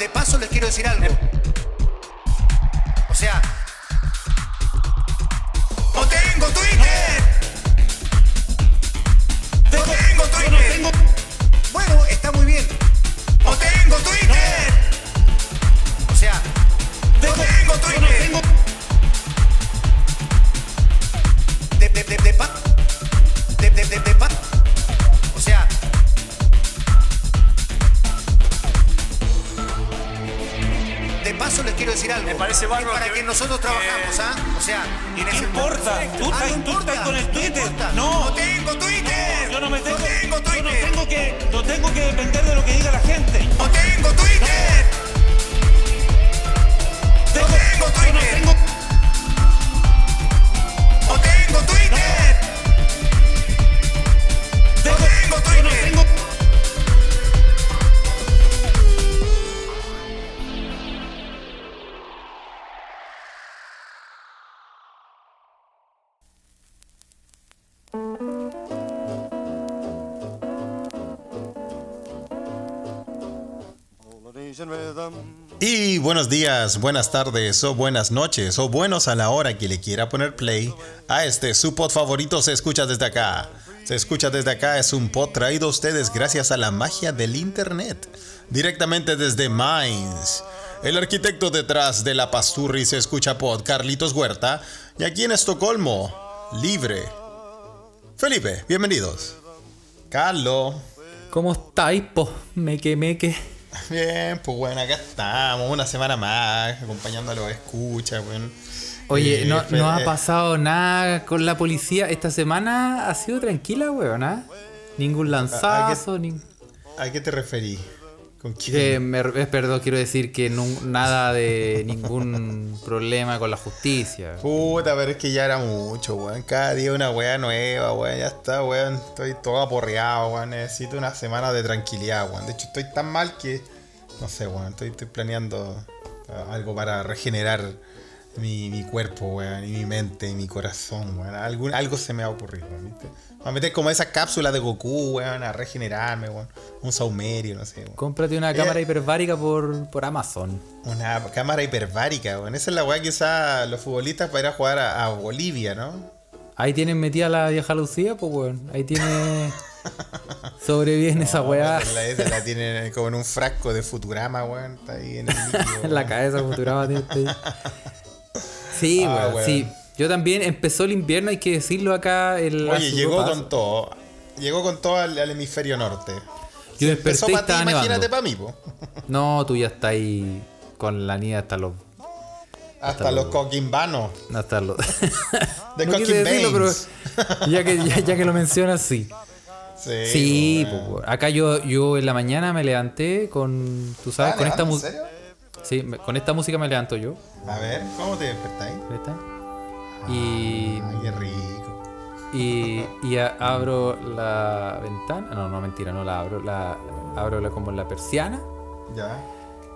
de paso les quiero decir algo. O sea, no tengo Twitter. No tengo Twitter. Bueno, está muy bien. No tengo Twitter. O sea, no tengo Twitter. De, de, de, de, quiero decir algo. Me parece bárbaro para que- que nosotros trabajamos, que- ¿ah? O sea, ¿Qué ese- importa? Perfecto. Tú Ah, estás- no tú importa, estás con el no Twitter. No. No tengo Twitter. Yo no me tengo, No tengo yo Twitter. no tengo que, no tengo que depender de lo que diga la gente. No tengo Twitter. No tengo Twitter. No buenos días, buenas tardes o buenas noches o buenos a la hora que le quiera poner play a este su pod favorito se escucha desde acá. Se escucha desde acá es un pod traído a ustedes gracias a la magia del internet. Directamente desde Mainz. El arquitecto detrás de la Pasturri se escucha pod Carlitos Huerta y aquí en Estocolmo, libre. Felipe, bienvenidos. Carlos. ¿Cómo estáis, po? Meque, meque. Bien, pues bueno, acá estamos, una semana más, acompañando a los escuchas, bueno. Oye, Eh, no, no ha eh, pasado nada con la policía. Esta semana ha sido tranquila, weón, ¿ah? Ningún lanzazo, ni... ¿A qué te referí? ¿Con quién? Que me, eh, perdón, quiero decir que nada de ningún problema con la justicia. Puta, pero es que ya era mucho, weón. Cada día una weá nueva, weón. Ya está, weón. Estoy todo aporreado, weón. Necesito una semana de tranquilidad, weón. De hecho, estoy tan mal que. No sé, weón. Estoy, estoy planeando uh, algo para regenerar mi, mi cuerpo, weón. Y mi mente y mi corazón, weón. Algún, algo se me ha ocurrido, weón, ¿viste? A meter como esa cápsula de Goku, weón. A regenerarme, weón. Un saumerio, no sé, weón. Cómprate una Eh, cámara hiperbárica por, por Amazon. Una cámara hiperbárica, weón. Esa es la weá que usan los futbolistas para ir a jugar a, a Bolivia, ¿no? Ahí tienen metida la vieja Lucía, pues, weón. Ahí tiene... Sobrevive esa weá. La, esa la tienen como en un frasco de Futurama, weón. Está ahí en el líquido, En la cabeza Futurama tiene este- Sí, Ah, weón, weón. sí. Yo también empezó el invierno, hay que decirlo acá. El, Oye, llegó con todo. Llegó con todo al, al hemisferio norte. Yo Empezó desperté y para ti, estaba imagínate para mí, po. No, tú ya estás ahí con la nieve hasta los. Hasta los coquimbanos. Hasta los. De no decirlo, pero ya que, ya, ya que lo mencionas, sí. Sí, po, acá yo, yo en la mañana me levanté con. Tú sabes, Ah, con esta ¿en música. Sí, con esta música me levanto yo. A ver, ¿cómo te despertáis? ¿Esta? Y. Ay, qué rico. Y, y a- abro la ventana. No, no, mentira, no la abro. La, abro la, como la persiana. Ya.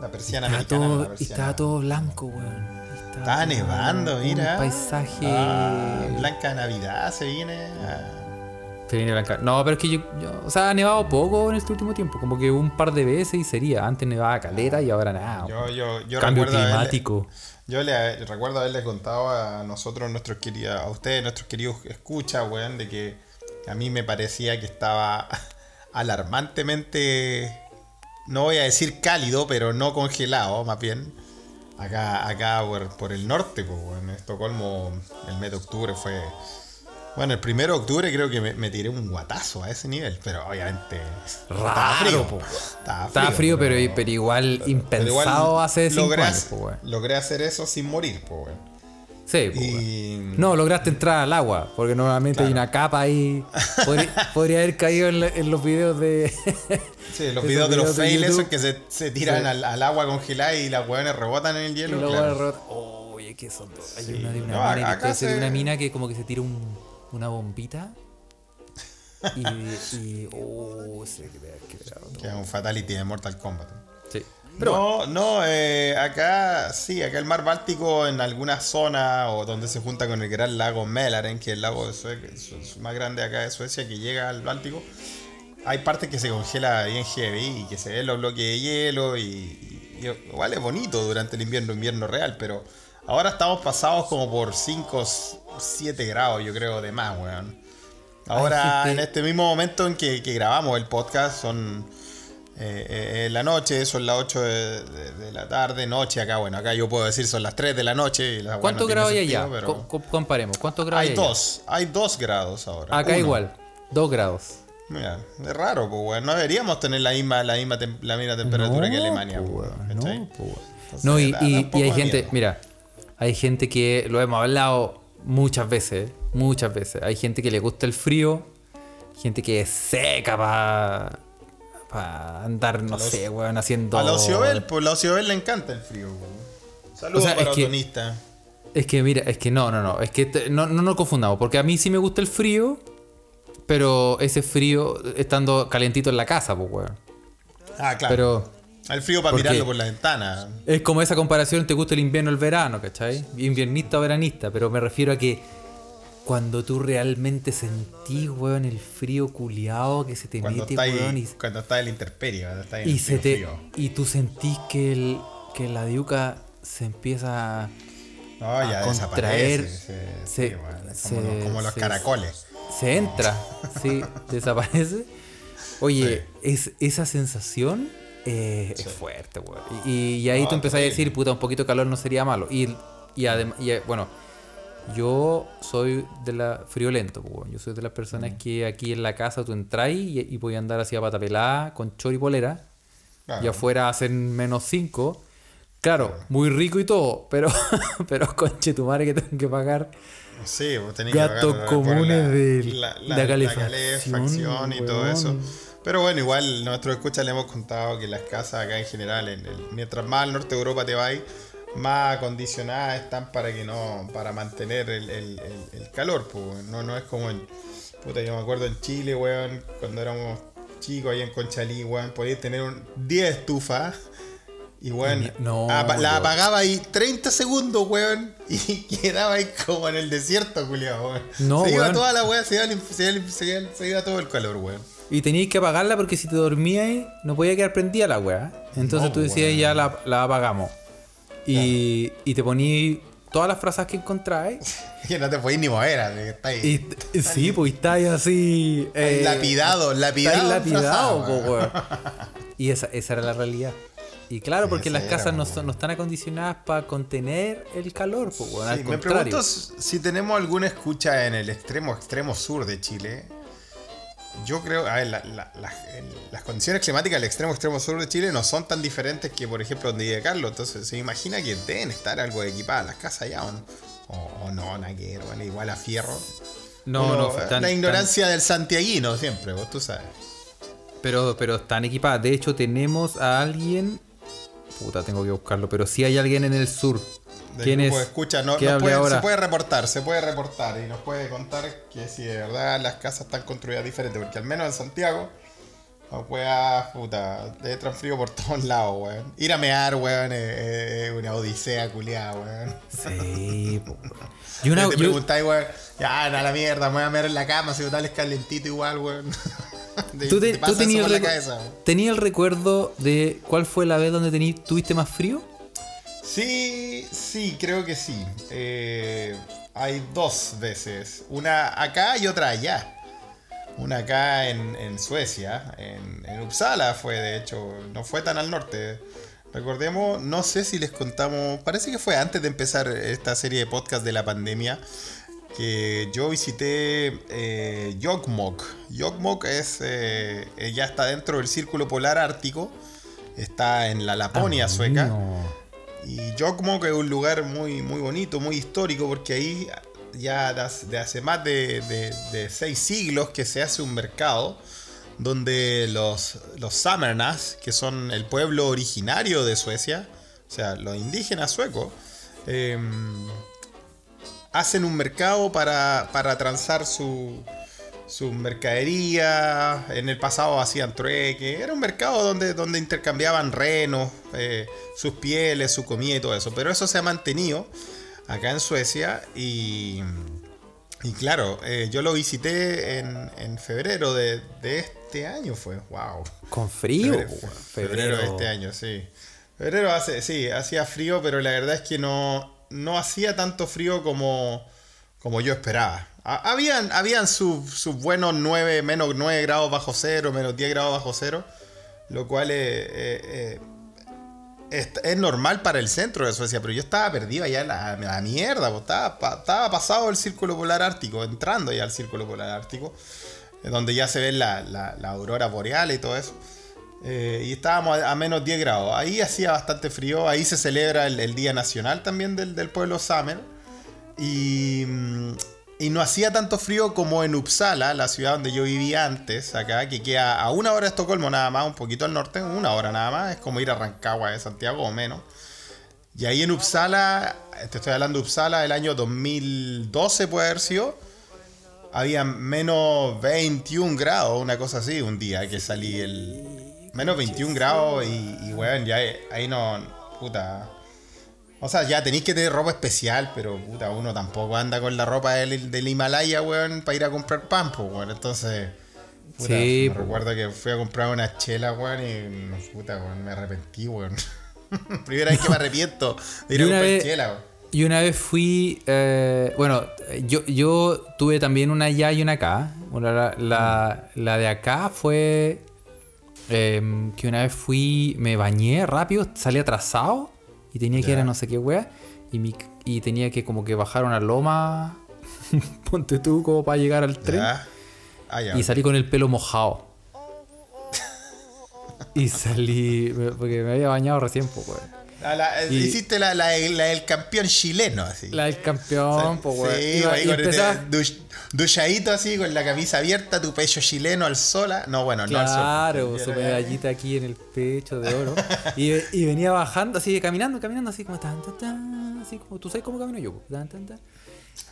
La persiana Estaba mexicana. todo, y estaba todo blanco, weón. Estaba Estaba nevando, un mira. paisaje. Ah, Blanca Navidad se viene. Ah. Se viene blanca. No, pero es que yo, yo- O sea, ha nevado poco en este último tiempo. Como que un par de veces y sería. Antes nevaba caleta y ahora nada. Yo, yo, yo Cambio haberle- climático. Yo le recuerdo haberle contado a nosotros, nuestros queridos, a ustedes, nuestros queridos escuchas, weón, de que a mí me parecía que estaba alarmantemente, no voy a decir cálido, pero no congelado, más bien. Acá, acá por, por el norte, pues, en Estocolmo, el mes de octubre fue. Bueno, el primero de octubre creo que me, me tiré un guatazo a ese nivel, pero obviamente. estaba Raro, frío, po. Estaba Estaba frío, pero, pero igual pero impensado igual hace cinco logré, años, po, logré hacer eso sin morir, weón. Sí, po. Y. No, lograste entrar al agua, porque normalmente hay una capa ahí. Podría, podría haber caído en, la- en los videos de. Sí, los videos de los fails esos que se, se tiran Sí. al, al agua congelada y las hueones rebotan en el Y hielo. luego claro. de rebota- Oye, ¿qué son dos? Hay Sí. una de una No, mina que de una mina que como que se tira un- una bombita. Y. y oh, se queda quebrado todo. Que es un fatality de Mortal Kombat. Sí. no, no, eh, acá sí, acá el mar Báltico en alguna zona o donde se junta con el gran lago Mälaren, que es el lago de más grande acá de Suecia que llega al Báltico, hay partes que se congela bien heavy y que se ven los bloques de hielo y, y- y igual es bonito durante el invierno, invierno real, pero ahora estamos pasados como por 5, 7 grados, yo creo, de más, weón. Ahora, en este mismo momento en que, que grabamos el podcast, son eh, eh, la noche, son las 8 de, de- de la tarde, noche acá, bueno, acá yo puedo decir son las 3 de la noche. Y la ¿Cuántos grados hay allá? pero Co- co- comparemos. ¿Cuántos grados hay, Hay dos, hay dos grados ahora. Acá Uno. igual, 2 grados. Mira, es raro, pues, weón. No deberíamos tener la misma, la misma, tem- la misma temperatura que Alemania, po, pues, weón, no. Entonces, y, y- hay gente, miedo. mira, hay gente que lo hemos hablado muchas veces, muchas veces. Hay gente que le gusta el frío, gente que es seca para andar, no los- sé, weón, haciendo. A la Ociobel, pues la Ociobel le encanta el frío, weón. Saludos O sea, para es que-. Es que mira, es que no, no, no, es que te- no, no nos confundamos, porque a mí sí me gusta el frío, pero ese frío estando calentito en la casa, pues, weón. Ah, claro. Pero el frío para ¿por qué? mirarlo por la ventana. es como esa comparación, te gusta el invierno o el verano, ¿cachai? Inviernista o veranista, pero me refiero a que cuando tú realmente sentís, weón, el frío culiado que se te Cuando mete, weón, y, cuando está el interperio, cuando está en y el se te frío. y tú sentís que el que la diuca se empieza No, ya a desaparece. contraer, se- se- sí, se- como, los, como los se- caracoles. se entra, sí, desaparece. Oye, es, esa sensación eh, es fuerte, weón. Y, y ahí No, tú empezás a decir, puta, un poquito de calor no sería malo. Y, y además, bueno, yo soy de la friolento, weón. Yo soy de las personas Mm. que aquí en la casa tú entras y, y voy a andar así a pata pelada, con chor y polera. Claro. Y afuera hacen menos 5. Claro, muy rico y todo, pero, pero conche tu madre que tengo que pagar. Sí, vos tenés Gastos que pagar por comunes la, de la, la la calefacción, calefacción y todo eso. Pero bueno, igual nuestros escuchas le hemos contado que las casas acá en general, en el- mientras más al norte de Europa te vas, más acondicionadas están para que no, para mantener el, el- el- el calor, pues. No, no es como en, puta, yo me acuerdo en Chile, weón, cuando éramos chicos ahí en Conchalí, weón, podías tener un 10 estufas. Y weón, No, apa- la apagaba ahí 30 segundos, weón, y quedaba ahí como en el desierto, culiado, weón. No, se iba toda la weá, se se, se se iba todo el calor, weón. Y tenías que apagarla porque si te dormías no podía quedar prendida la weá. Entonces No, tú decías ya la, la apagamos. Y, y te ponías todas las frases que encontráis. Que no te podías ni mover, así que está ahí. Y, y sí, pues estáis así. eh, lapidado, lapidado, estáis lapidado, po. Y esa, esa era la realidad. Y claro, porque las era, casas no, son- no están acondicionadas para contener el calor, pues. Al Sí, me pregunto si tenemos alguna escucha en el extremo, extremo sur de Chile. Yo creo, a ver, la- la- la- el- las condiciones climáticas del extremo, extremo sur de Chile no son tan diferentes que, por ejemplo, donde vive Carlos. Entonces, se imagina que deben estar algo equipadas las casas allá, ¿o no? O, no, nada que ver, bueno, igual a fierro. No, Uno- no, tan- la tan- ignorancia del santiaguino siempre, vos tú sabes. Pero, pero están equipadas. De hecho, tenemos a alguien. Puta, tengo que buscarlo. Pero sí hay alguien en el sur. Del ¿Quién grupo es? de escucha, no, ¿Qué nos hable puede- ahora? se puede reportar, se puede reportar y nos puede contar que si de verdad las casas están construidas diferentes, porque al menos en Santiago, la wea, puta, te entran frío por todos lados, weón. Ir a mear, weón, es, una odisea culiada, weón. Sí, po. Y una, te preguntáis, weón, ya, no, a la mierda, me voy a mear en la cama, si total es calentito igual, weón. Te- ¿Tú, te- te tú tenías, el la recu- el recuerdo de cuál fue la vez donde tení- tuviste más frío? Sí, sí, creo que sí. Eh, hay dos veces. Una acá y otra allá. Una acá en, en Suecia, en, en Uppsala fue, de hecho, no fue tan al norte. Recordemos, no sé si les contamos, parece que fue antes de empezar esta serie de podcast de la pandemia, que yo visité eh, Jokkmokk. Jokkmokk es, eh, ya está dentro del círculo polar ártico, está en la Laponia sueca. No. Y Jokkmokk es un lugar muy, muy bonito, muy histórico, porque ahí ya de hace- más de, de- de seis siglos que se hace un mercado donde los, los Samernas, que son el pueblo originario de Suecia, o sea, los indígenas suecos, em, hacen un mercado para, para transar su, su mercadería. En el pasado hacían trueque. Era un mercado donde, donde intercambiaban renos, eh, sus pieles, su comida y todo eso. Pero eso se ha mantenido acá en Suecia y. Y claro, eh, yo lo visité en, en febrero de, de este año, fue. ¡Wow! Con frío, febrero de este año, sí. Febrero hace, sí, hacía frío, pero la verdad es que no, no hacía tanto frío como, como yo esperaba. Ha- Habían, habían sus buenos 9, menos 9 grados bajo cero, menos 10 grados bajo cero, lo cual es, eh, eh, es, normal para el centro de Suecia, pero yo estaba perdido allá en la, mierda, po, estaba, pa- estaba pasado el círculo polar ártico, entrando ya al círculo polar ártico, eh, donde ya se ven la, la, aurora boreal y todo eso. Eh, y estábamos a, a menos 10 grados. Ahí hacía bastante frío. Ahí se celebra el, el Día Nacional también del, del pueblo Samer. Y, y no hacía tanto frío como en Uppsala, la ciudad donde yo vivía antes, acá, que queda a una hora de Estocolmo nada más, un poquito al norte, una hora nada más. Es como ir a Rancagua de Santiago o menos. Y ahí en Uppsala, te estoy hablando de Uppsala, el año 2012 puede haber sido, había menos 21 grados, una cosa así, un día que salí el... Menos 21 grados y, y ya ahí no... Puta... O sea, ya tenéis que tener ropa especial, pero puta, uno tampoco anda con la ropa del, del Himalaya, weón, para ir a comprar pan, pues, weón. Entonces... Puta, Sí, me po. recuerdo que fui a comprar una chela, weón, y puta, weón, me arrepentí, weón. Primera vez que me arrepiento de ir a comprar vez- chela, weón. Y una vez fui. eh, bueno, yo, yo tuve también una allá y una acá. Bueno, la, la- la de acá fue. em, que una vez fui. Me bañé rápido, salí atrasado. Y tenía que ir a no sé qué wea. Y, mi- y tenía que como que bajar una loma. Ponte tú como para llegar al tren. Ah. Y salí con el pelo mojado. y salí. Porque me había bañado recién, pues, weón. La- y- Hiciste la, la, del campeón chileno, así. La del campeón, pues, weón. Sí, Iba- ahí y empezaba- duchadito así, con la camisa abierta, tu pecho chileno al sol. ah. No, bueno, no al sol. Claro, su medallita aquí en el pecho de oro. Y, y venía bajando, así, caminando, caminando, así como tan, tan, tan, así como, tú sabes cómo camino yo, pues, tan, tan, tan.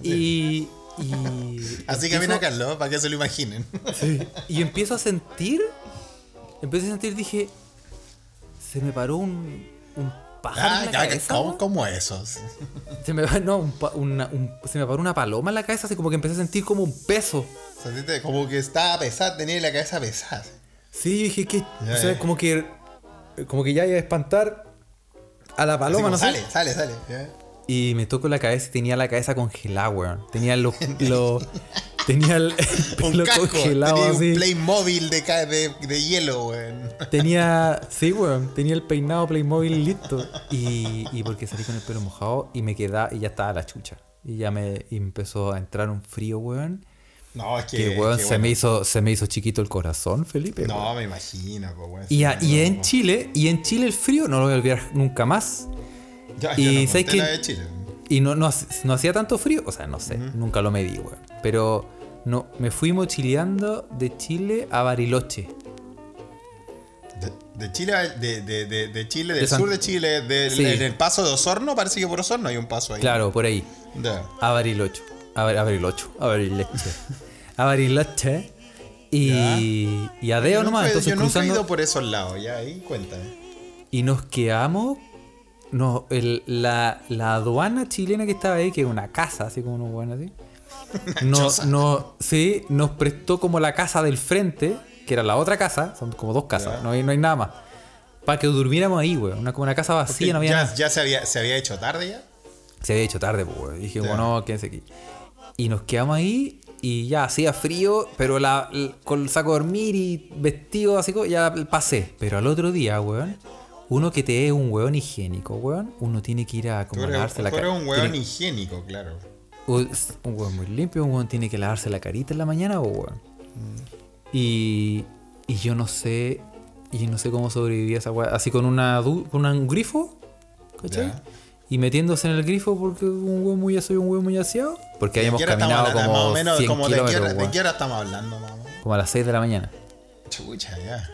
Y, y Así empiezo- camina Carlos, para que se lo imaginen. sí, y empiezo a sentir, empecé a sentir, dije, se me paró un, un pájaro Ah, en la ya, cabeza. ¿cómo, cómo eso? Se me, no, un una- un- se me paró una paloma en la cabeza, así como que empecé a sentir como un peso. Sentiste Como que estaba pesada, tenía la cabeza pesada. Sí, yo dije que, o sea, como que, como que ya iba a espantar a la paloma, no sé. sale, sale, sale. Y me tocó la cabeza y tenía la cabeza congelada, weón. Tenía los. los- tenía el, el Un pelo casco, congelado tenía así. un Playmobil de, de, de hielo, weón. Tenía. Sí, weón. Tenía el peinado Playmobil listo. Y, y porque salí con el pelo mojado y me quedaba. Y ya estaba la chucha. Y ya me y empezó a entrar un frío, weón. No, es que. Que, weón, que se, bueno. me hizo, se me hizo chiquito el corazón, Felipe. No, weón. me imagino, pues, weón. Y, a- y no, en no. Chile, y en Chile el frío no lo voy a olvidar nunca más. Ya, y yo no ¿sabes de Chile. Y no, no hacía tanto frío, o sea, no sé, nunca lo medí, weón. Pero no, me fui mochileando de Chile a Bariloche. De, de Chile, de, de, de, de Chile, del San- sur de Chile, del, Sí. el paso de Osorno, parece que por Osorno hay un paso ahí. Claro, por ahí. A Bariloche. A, Bar- a Bariloche. A Bariloche. a Bariloche. Y, y a Deo Yo nomás, entonces yo nunca he ido por esos lados, ya ahí cuéntame. Y nos quedamos. No, el- la, la aduana chilena que estaba ahí, que es una casa, así como unos buenos así. Nos, no, sí, nos prestó como la casa del frente, que era la otra casa, son como dos casas, no hay, no hay nada más. Para que durmiéramos ahí, güey. Una, como una casa vacía, no había ya nada. ya se, había, se había hecho tarde ya. Se había hecho tarde, pues, güey. Dije, Ya. bueno, quédense aquí. Y nos quedamos ahí y ya hacía frío, pero la, con el saco de dormir y vestido así, ya pasé. Pero al otro día, weón, uno que te es un weón higiénico, weón, uno tiene que ir a lavarse la tú cara. eres un weón Tiene- higiénico, claro. Un weón muy limpio, un weón tiene que lavarse la carita en la mañana, o weón. Y, y yo no sé, y no sé cómo sobrevivía esa weá. Así con una con un grifo, ¿cachai? Ya. Y metiéndose en el grifo porque un weón muy soy un weón muy aseado. Porque ¿De habíamos qué hora estamos caminado hablando? como más o menos 100 como de qué, hora, de qué hora estamos hablando, mamá. Como a las 6 de la mañana. Chucha, ya.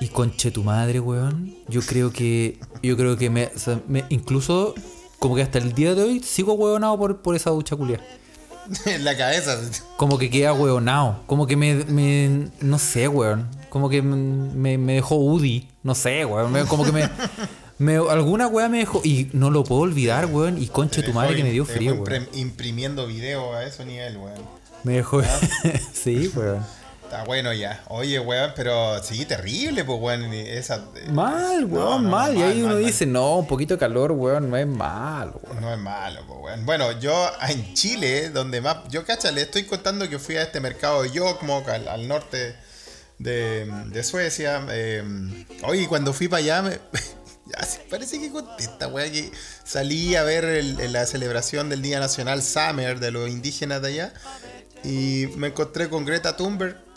Y conche tu madre, weón. Yo creo que. Yo creo que me, o sea, me- Incluso. Como que hasta el día de hoy sigo hueonado por, por esa ducha culia. en la cabeza. Como que queda hueonado. Como que me, me- No sé, weón. Como que me, me dejó UDI. No sé, weón. Como que me. me- alguna weá me dejó. Y no lo puedo olvidar, weón. Y conche tu madre que me dio frío, weón. Imprimiendo video a ese nivel, weón. Me dejó. sí, weón. Está bueno ya. Oye, weón, pero sí, terrible, pues, weón. Esa, Mal, No, weón, no, mal. no, Y ahí mal, uno mal, dice, no, un poquito de calor, weón, no es malo, weón. No es malo, pues, weón. Bueno, yo en Chile, donde más. Yo, cacha, le estoy contando que fui a este mercado de Jokkmokk, al, al norte de, de Suecia. eh, oye, cuando fui para allá, me- parece que conté esta weá que salí a ver el- la celebración del Día Nacional Summer de los indígenas de allá. Y me encontré con Greta Thunberg.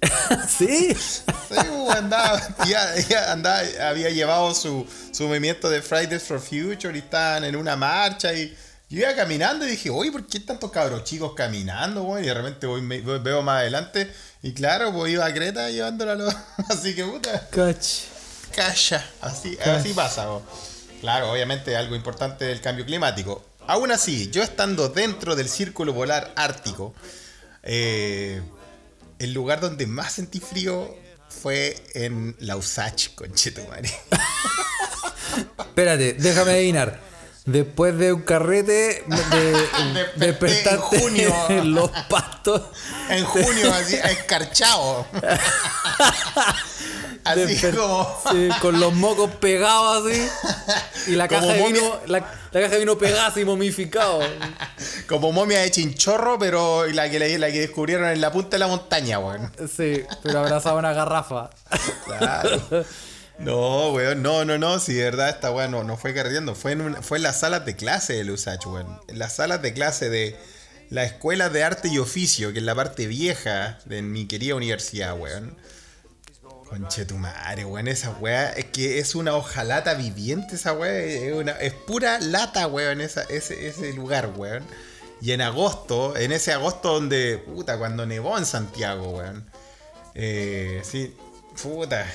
¿Sí? Sí, andaba, ya, ya andaba, había llevado su, su movimiento de Fridays for Future y estaban en una marcha y yo iba caminando y dije, oye, ¿por qué tantos cabros chicos caminando, güey? Y de repente voy, me- voy- veo más adelante y claro, pues iba a Greta llevándola a los... Así que puta, Cach. calla, así, así pasa, güey. Claro, obviamente algo importante del cambio climático. Aún así, yo estando dentro del círculo polar ártico, eh, el lugar donde más sentí frío fue en Lausach, conchetumare. Espérate, déjame adivinar. Después de un carrete, de, despertaste en junio. en los pastos. En junio, así, escarchado. Así como. sí, con los mocos pegados así. Y la caja de vino, la, la caja de vino pegada así momificado. Como momia de chinchorro, pero la que, la que descubrieron en la punta de la montaña, weón. Sí, pero abrazaba una garrafa. Claro. No, weón, no, no, no, si de verdad esta weón no, no fue carreteando, fue en, una- fue en las salas de clase de Lusach, weón. En las salas de clase de la Escuela de Arte y Oficio, que es la parte vieja de mi querida universidad, weón. Conche tu madre, weón, esa weá, es que es una hojalata viviente esa weá, es, una- pura lata, weón, esa, ese, lugar, weón. Y en agosto, en ese agosto donde, puta, cuando nevó en Santiago, weón. Eh, sí, puta.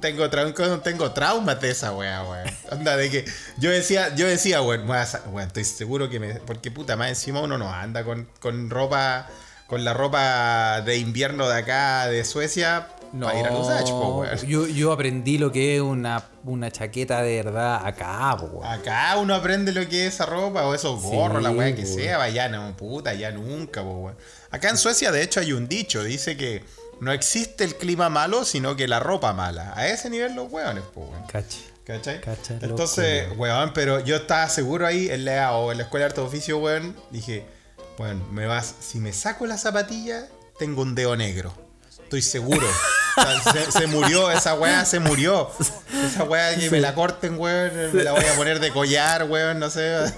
Tengo, trau- tengo traumas de esa weá, weón. Anda, de que yo decía, yo decía, weón, weón, estoy seguro que me. Porque puta, más encima uno no anda con, con ropa. Con la ropa de invierno de acá, de Suecia, No, para ir a Lusach, po, weón. yo, yo aprendí lo que es una, una chaqueta de verdad acá, po, weón. Acá uno aprende lo que es esa ropa o esos gorros, la weá que weón. sea, vaya, no, puta, ya nunca, po, weón. Acá en Suecia, de hecho, hay un dicho, dice que no existe el clima malo, sino que la ropa mala. A ese nivel los weones, po, weón. Cachi. ¿Cachai? Cacha, loco, Entonces, weón. weón, pero yo estaba seguro ahí en la, o en la escuela de arte de oficio, weón, dije, weón, me vas, si me saco la zapatilla, tengo un dedo negro. Estoy seguro. Sea, se, se murió, esa weá se murió. Esa weá que me la corten, weón, me la voy a poner de collar, weón, no sé.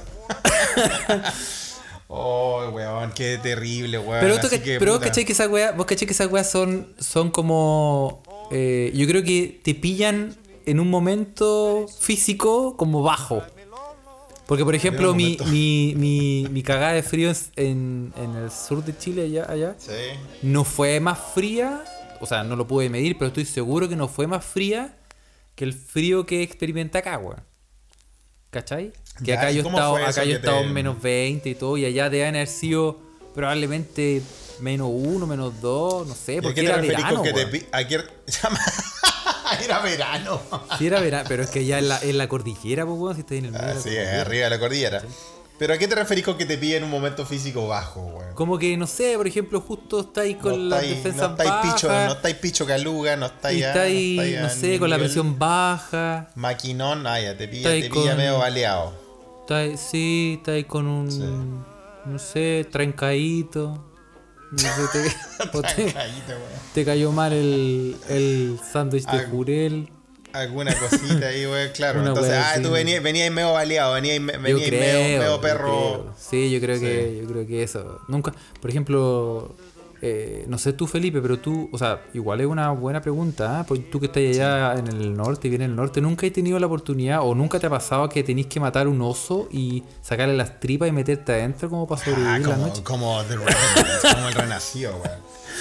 Oh, weón, qué terrible, weón. Pero, tú que, pero vos cachai que esas weas, vos cachai que esas weas son, son como. eh, yo creo que te pillan en un momento físico como bajo. Porque, por ejemplo, mi, mi, mi, mi cagada de frío en, en el sur de Chile, allá, allá, Sí. no fue más fría. O sea, no lo pude medir, pero estoy seguro que no fue más fría que el frío que experimenta acá, weón. ¿Cachai? Que Ya, acá ¿y yo he estado, acá yo he estado te- en menos 20 y todo, y allá deben haber sido probablemente menos 1, menos 2, no sé, ¿Y a porque era verano. que te weón. pi- a qué- Era verano. Sí, era verano, pero es que ya en la, en la cordillera, pues, weón, si estás en el medio. Así es, arriba de la cordillera. Pero ¿a qué te referís con que te pille en un momento físico bajo, weón? Como que, no sé, por ejemplo, justo estáis con no las estáis, defensas no estáis bajas. picho, no estáis picho caluga, no y estáis ya- estáis, no a sé, con la presión baja. Maquinón, ah, ya te pilla, te pilla con- medio baleado. Estáis, sí, estáis con un, no sé, trancadito. No sé, te, te, te cayó mal el, el sándwich de Ah, jurel. Alguna cosita ahí, weón, claro. Una Entonces, ah, tú venías, venías medio baleado, venías, venías creo, medio, medio perro. Sí, yo creo que yo creo que eso. Nunca, por ejemplo, eh, no sé tú Felipe, pero tú, o sea, igual es una buena pregunta, ¿ah? Pues tú que estás allá en el norte y vienes del norte, nunca has tenido la oportunidad o nunca te ha pasado que tenéis que matar un oso y sacarle las tripas y meterte adentro como para sobrevivir Ah, la como, noche. como The Revenant, como el renacido, weón.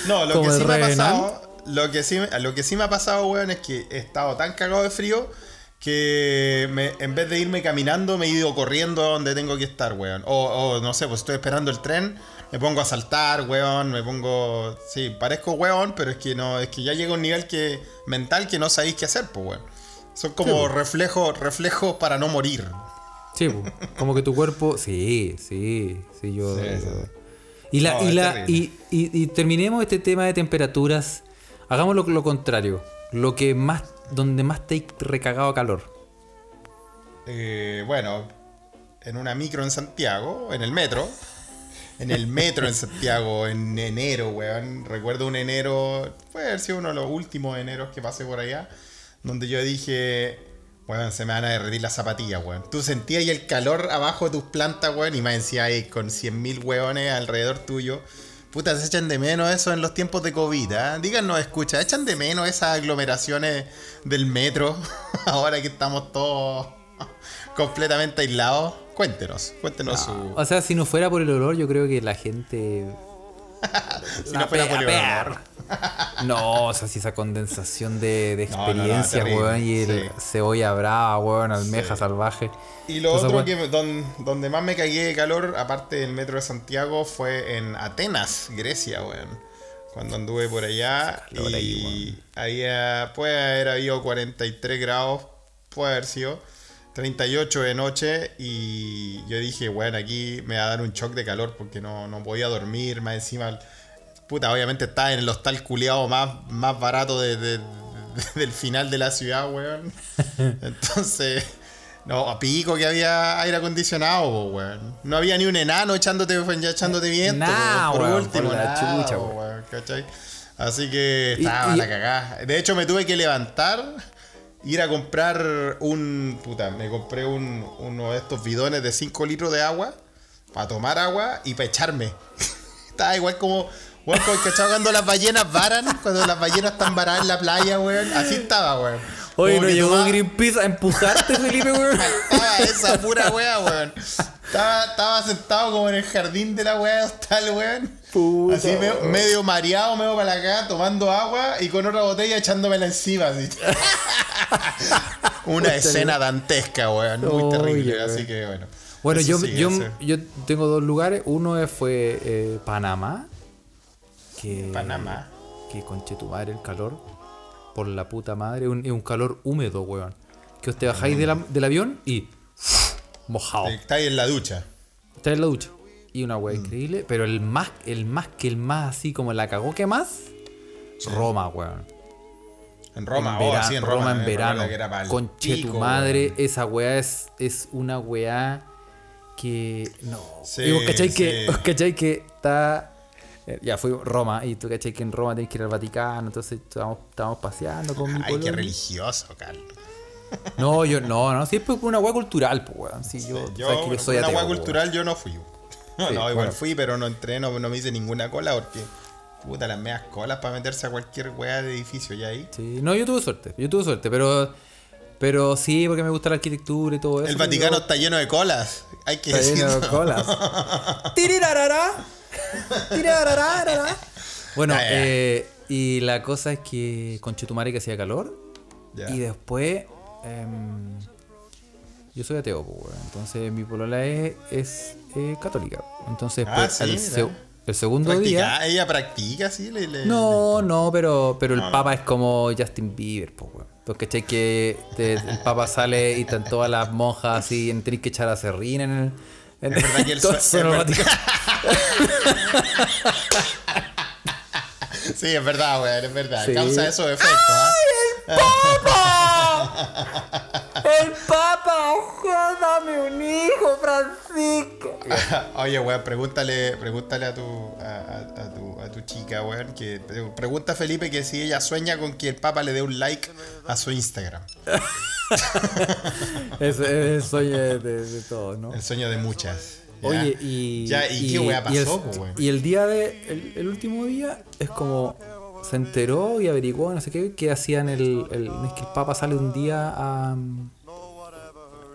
No, lo Como que el sí me ha pasado, lo que sí, me- lo que sí me ha pasado, weón, es que he estado tan cagado de frío que me- en vez de irme caminando me he ido corriendo a donde tengo que estar, weón. O, o, no sé, pues estoy esperando el tren, me pongo a saltar, weón, me pongo... Sí, parezco weón, pero es que no, es que ya llega un nivel que mental que no sabéis qué hacer, pues, weón. Son como reflejos, reflejos para no morir. Sí, como que tu cuerpo, sí, sí, sí, yo. Sí, yo- sí. Y, la, No, y, la, y- y terminemos este tema de temperaturas. Hagamos lo, contrario. Lo que más, donde más te he recagado calor. Eh, bueno, en una micro en Santiago, en el metro. En el metro en Santiago, en enero, weón. Recuerdo un enero, puede haber sido uno de los últimos eneros que pasé por allá, donde yo dije, weón, se me van a derretir las zapatillas, weón. Tú sentías el calor abajo de tus plantas, weón, y más decía ahí con 100.000 weones alrededor tuyo. Puta, se echan de menos eso en los tiempos de COVID, ¿ah? Díganos, escucha, echan de menos esas aglomeraciones del metro, ahora que estamos todos completamente aislados. Cuéntenos, cuéntenos su... O sea, si no fuera por el olor, yo creo que la gente. Si la no fuera por el olor. No, o sea, si esa condensación de, de No, no, weón, y el sí. cebolla brava, weón, almeja salvaje. Y lo otro que don- donde más me cagué de calor, aparte del metro de Santiago, fue en Atenas, Grecia, weón. Cuando anduve por allá y ahí, había, puede haber habido 43 grados, puede haber sido 38 de noche y yo dije, bueno, aquí me va a dar un shock de calor porque no, no podía dormir, más encima, puta, obviamente estaba en el hostal culiado más, más barato de- de- de- del final de la ciudad, weón. Entonces, no, a pico que había aire acondicionado, weón. No había ni un enano echándote, echándote viento. Nah, por weón, último, por la chucha, weón. weón, ¿cachai? Así que Y- estaba y- la cagada. De hecho, me tuve que levantar, ir a comprar un. Puta, me compré un, uno de estos bidones de 5 litros de agua para tomar agua y para echarme. estaba igual como. Weón, como ¿cachai? Cuando las ballenas varan, cuando las ballenas están varadas en la playa, weón. Así estaba, weón. Oye, no llegó tomaba- Greenpeace a empujarte, Felipe, weón. estaba esa pura wea, weón. Estaba, estaba sentado como en el jardín de la de hostal, weón. Puta, así medio, medio mareado, medio para acá, tomando agua y con otra botella echándomela encima, así. Una escena dantesca, weón. Muy Oye, terrible, weón. así que bueno. Bueno, yo, sí, yo, yo tengo dos lugares. Uno fue eh, Panamá. Que, Panamá. Que conche tu madre el calor. Por la puta madre. un- Es un calor húmedo, weón. Que os te bajáis de la- del avión y. mojado. Está ahí en la ducha. Está en la ducha. Y una Mm. weá increíble. Pero el más, el más que el más así como la cagó que más. Roma, weón. En Roma, en oh, vera- sí, en Roma, Roma, en verano. Conche tu madre, weón. esa weá es, es una weá que. No. Sí, y vos cachai que, vos cachai que está. Eh, Ya fui a Roma y tú cachai que en Roma tenés que ir al Vaticano, entonces estábamos, estábamos paseando con mi Ay, qué religioso, Carlos. No, yo no, no, siempre fue una weá cultural, pues weón. Sí, yo, Yo, sabes que yo soy una ateo, po, cultural yo no fui. No, Sí, no, igual bueno. fui, pero no entré, no, no me hice ninguna cola porque. Puta, las medias colas para meterse a cualquier weá de edificio ya ahí. Sí, no, yo tuve suerte, yo tuve suerte, pero. Pero sí, porque me gusta la arquitectura y todo eso. El Vaticano yo- está lleno de colas. Hay que Está lleno de colas. Bueno, ya. eh, y la cosa es que con Chetumare que hacía calor. Y después. em, yo soy ateo, pues. Entonces mi polola es, es eh, católica. Entonces, Ah, pues, sí, el, mira. se- el segundo día. Practica- Ella practica, sí. Le, le- No, le- no, pero, pero el No, no. Papa es como Justin Bieber, pues, weón. Porque que te- el Papa sale y están todas las monjas así, en- que echar a serrín en el. Es verdad que el todo so- eso es en el verdad. Vaticano. Sí, es verdad, weón, es verdad. Sí. Causa esos efectos. ¿ah? ¡El Papa! ¡Ojalá dame un hijo, Francisco! Oye, weón, pregúntale, pregúntale a tu, a, a- a tu, a tu chica, weón, que pregunta a Felipe que si ella sueña con que el Papa le dé un like a su Instagram. Es el sueño de, de todos, ¿no? El sueño de muchas. ¿ya? Oye, y. Ya, ¿y qué weá y el- pasó, po, weón? Y el día de. El, el último día es como. Se enteró y averiguó, no sé qué, que hacían el. el es que el Papa sale un día a.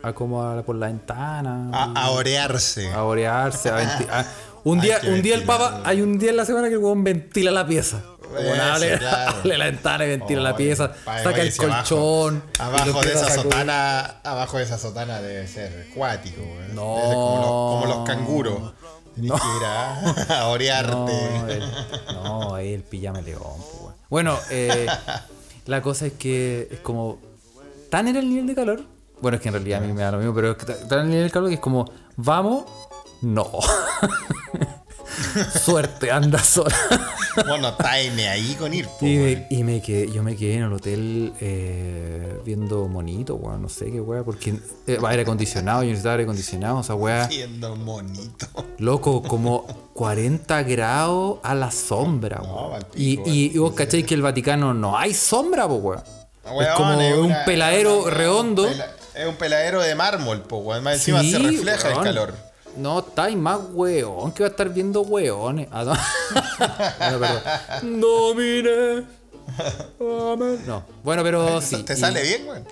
a como a, por la ventana. A, a orearse. a orearse, a venti- a- un día, un día el. Papa, hay un día en la semana que el weón ventila la pieza. Abre, claro. abre la ventana y ventila la pieza, saca el abajo- colchón. Abajo, de esa sacudir. sotana, abajo de esa sotana debe ser cuático. No. Como los, como los canguros. Tienes que ir a, a orearte. No, el, no, ahí el pijama león. pues. Bueno, eh, la cosa es que es como. Tan en el nivel de calor. Bueno, es que en realidad a mí me da lo mismo, pero es que tan en el nivel de calor que es como, vamos, no. Suerte, anda sola. Bueno, táime ahí con ir, po, Y, weón. me, y me quedé, yo me quedé en el hotel eh, viendo monito, weón, no sé qué weá, porque eh, aire acondicionado, yo necesitaba aire acondicionado, o sea, weá, Siendo monito. loco, como 40 grados a la sombra, No, weón. y, pico, y, weón. y vos cacháis que el Vaticano no hay sombra, po, weón. es Weón, como es un peladero una- redondo. Es un peladero de mármol, po, weón. Más encima Sí, se refleja weón. el calor. No, estáis más weón que va a estar viendo weones. Ah, no. bueno. No, mire. No, bueno, pero sí. ¿Te y- sale bien, weón?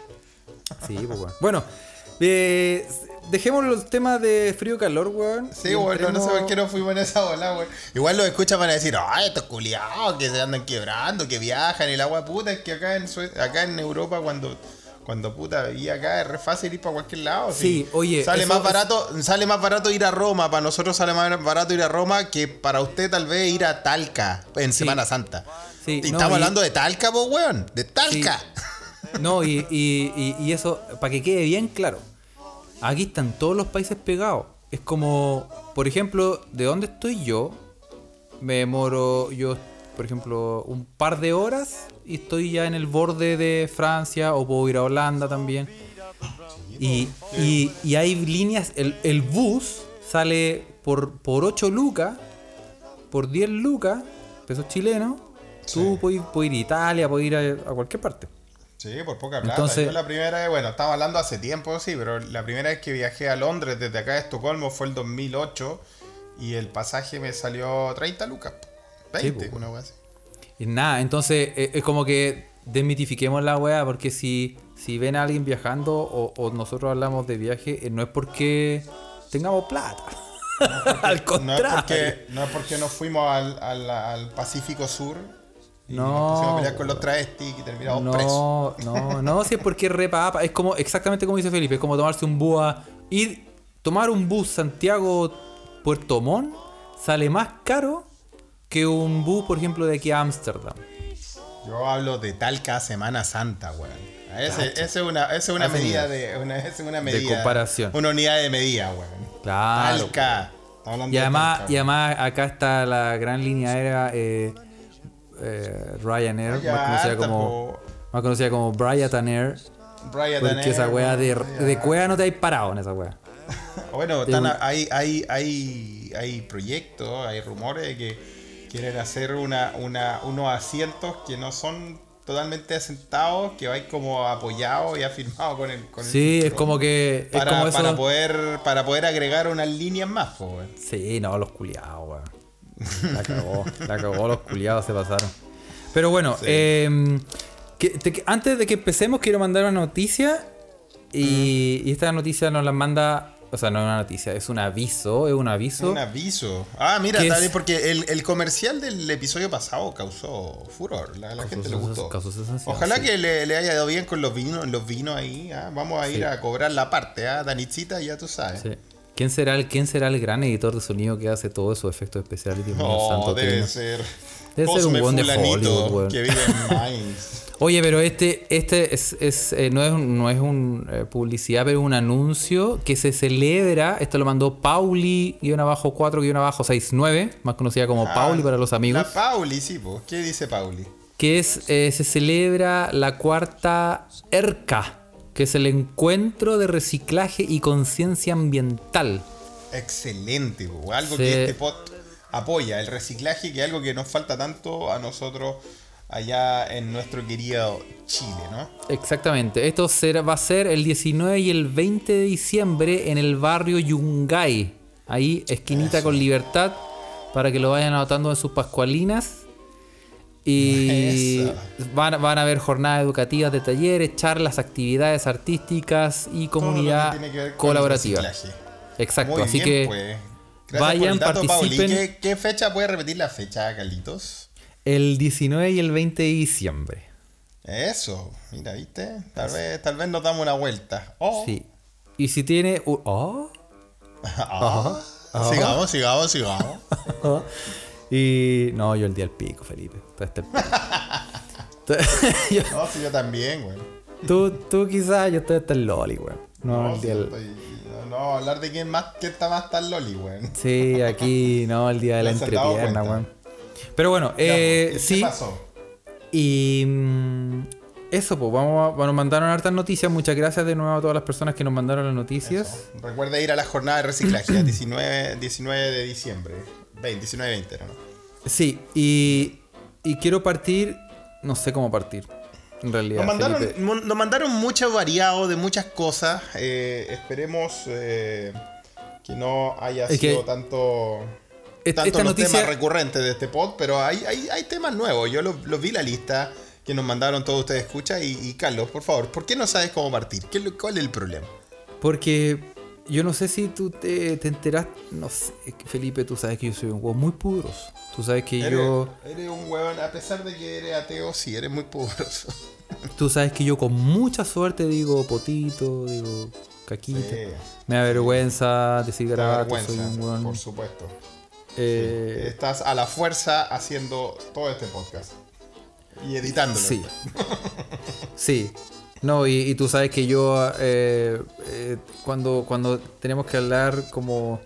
Sí, pues weón. Bueno, eh, dejemos los temas de frío-calor, weón. Sí, y bueno, no sé por qué no fuimos en esa bola, güey. Igual los escuchan van a decir, ay, estos culiados que se andan quebrando, que viajan y la agua puta. Es que acá en, Sue- acá en Europa, cuando, cuando puta vivía acá, es re fácil ir para cualquier lado. Sí, oye, Sale más es- barato, sale más barato ir a Roma. Para nosotros sale más barato ir a Roma que para usted tal vez ir a Talca en Sí. Semana Santa. Sí, y no, estamos y- hablando de Talca, vos, weón. De Talca. No, y, y- y- y eso, para que quede bien claro, aquí están todos los países pegados. Es como, por ejemplo, de dónde estoy yo, me demoro yo, por ejemplo, un par de horas y estoy ya en el borde de Francia o puedo ir a Holanda también. Y, y- y hay líneas, el, el bus sale por, por 8 lucas, por 10 lucas, pesos chilenos. Tú puedes, puedes ir a Italia, puedes ir a, a cualquier parte. Sí, por poca plata. Entonces- Yo la primera vez, bueno, estaba hablando hace tiempo, sí, pero la primera vez que viajé a Londres desde acá de Estocolmo fue el 2008 y el pasaje me salió 30 lucas. 20, pues. una wea así. Y nada, entonces eh, es como que desmitifiquemos la weá, porque si, si ven a alguien viajando o, o nosotros hablamos de viaje, eh, no es porque tengamos plata. Al No es, contrario. porque, no es porque nos fuimos al, al- al Pacífico Sur y No, nos pusimos a pelear con los travestis y terminamos presos. No, no, no, si es porque es re papa. Es como exactamente como dice Felipe, es como tomarse un bus a ir, tomar un bus Santiago Puerto Montt sale más caro que un bus, por ejemplo, de aquí a Ámsterdam. Yo hablo de Talca Semana Santa, weón. Ese- Esa es una, esa es una ese medida de una, esa es una medida, comparación. Una unidad de medida, weón. Claro. Talca. Y de además, Talca, y además acá está la gran línea aérea eh, eh, Ryanair, más conocida como más conocida como Bryatan Air, Brian porque esa weá de, de cueva no te hay parado en esa weá. Bueno, están De- hay, hay, hay, hay proyectos, hay rumores de que quieren hacer una, una, unos asientos que no son totalmente asentados, que vais como apoyado y afirmado con el. Con el Sí, es como que es para, como eso. para poder para poder agregar unas líneas más, po. Sí, no, los culiados, weón. La cagó, la cagó, los culiados se pasaron. Pero bueno, eh, que- te- que- antes de que empecemos, quiero mandar una noticia. Y, y esta noticia nos la manda. O sea, no es una noticia, es un aviso, es un aviso. Un aviso. Ah, mira, ¿Qué está es? bien, porque el, el comercial del episodio pasado causó furor. La, la Causó gente le gustó. Ojalá sí. que le, le haya ido bien con los vinos, los vinos ahí. ah. Vamos a ir Sí. a cobrar la parte, ¿ah? Danitzita, ya tú sabes. Sí. ¿Quién será, el, ¿Quién será el gran editor de sonido que hace todos esos efectos especiales? Dios mío No, santo, debe ser. Debe ser un buen de Hollywood, weón. que vive en. Oye, pero este, este es, es, eh, no es, un- no es un eh, publicidad, pero es un anuncio que se celebra. Esto lo mandó Pauli, guion abajo 4, guion abajo 69, más conocida como Pauli Ah, para los amigos. La Pauli, sí, po. ¿Qué dice Pauli? Que es, eh, se celebra la cuarta ERCA, que es el encuentro de reciclaje y conciencia ambiental. Excelente, po. Algo Sí. que este pod apoya, el reciclaje, que es algo que nos falta tanto a nosotros allá en nuestro querido Chile, ¿no? Exactamente. Esto será- va a ser el 19 y el 20 de diciembre en el barrio Yungay. Ahí, esquinita con libertad, para que lo vayan anotando en sus pascualinas. Y Eso. van, van a haber jornadas educativas de talleres, charlas, actividades artísticas y comunidad Todo lo que tiene que ver con el colaborativa. Exacto, Muy así bien, que pues. Gracias vayan, por el dato, participen. ¿Qué, qué fecha puede repetir la fecha, Carlitos? el 19 y el 20 de diciembre. Eso, mira, ¿viste? Tal vez, tal vez nos damos una vuelta. Oh. Sí. Y si tiene... u- oh. Ah. Sigamos, sigamos, sigamos. Y no, yo el día del pico, Felipe. El pico. Yo- No, sí, yo también, güey. tú, tú quizás, yo estoy hasta el loli, weón. No, el sí, día del- estoy- no, hablar de quién más, quién está más tan loli, weón. Sí, aquí, no, el día de la entrepierna, weón. Pero bueno, eh, pues, sí. ¿Qué pasó? Y mm, eso, pues vamos a, nos mandaron hartas noticias. Muchas gracias de nuevo a todas las personas que nos mandaron las noticias. Eso. Recuerda ir a la jornada de reciclaje, 19, 19 de diciembre. 20, 19, 20, era, ¿no? Sí, y, y quiero partir, no sé cómo partir, en realidad. Nos mandaron, nos mandaron mucho variado de muchas cosas. eh, esperemos eh, que no haya Es que sido tanto, tanto esta los noticia- temas recurrentes de este pod, pero hay, hay, hay temas nuevos. Yo los los vi la lista que nos mandaron todos ustedes escucha y, y Carlos, por favor, ¿por qué no sabes cómo partir? ¿Qué, lo- ¿Cuál es el problema? Porque yo no sé si tú te, te enteras, no sé, Felipe, tú sabes que yo soy un huevo muy pudroso. Tú sabes que Eres, yo, eres un huevón, a pesar de que eres ateo, sí, eres muy poderoso. tú sabes que yo con mucha suerte digo potito, digo caquita. Sí. Me da vergüenza decir vergüenza, soy un hueón. por supuesto. Eh, Estás a la fuerza haciendo todo este podcast. Y editándolo. Sí. Sí. No, y, y tú sabes que yo eh, eh, cuando, cuando tenemos que hablar como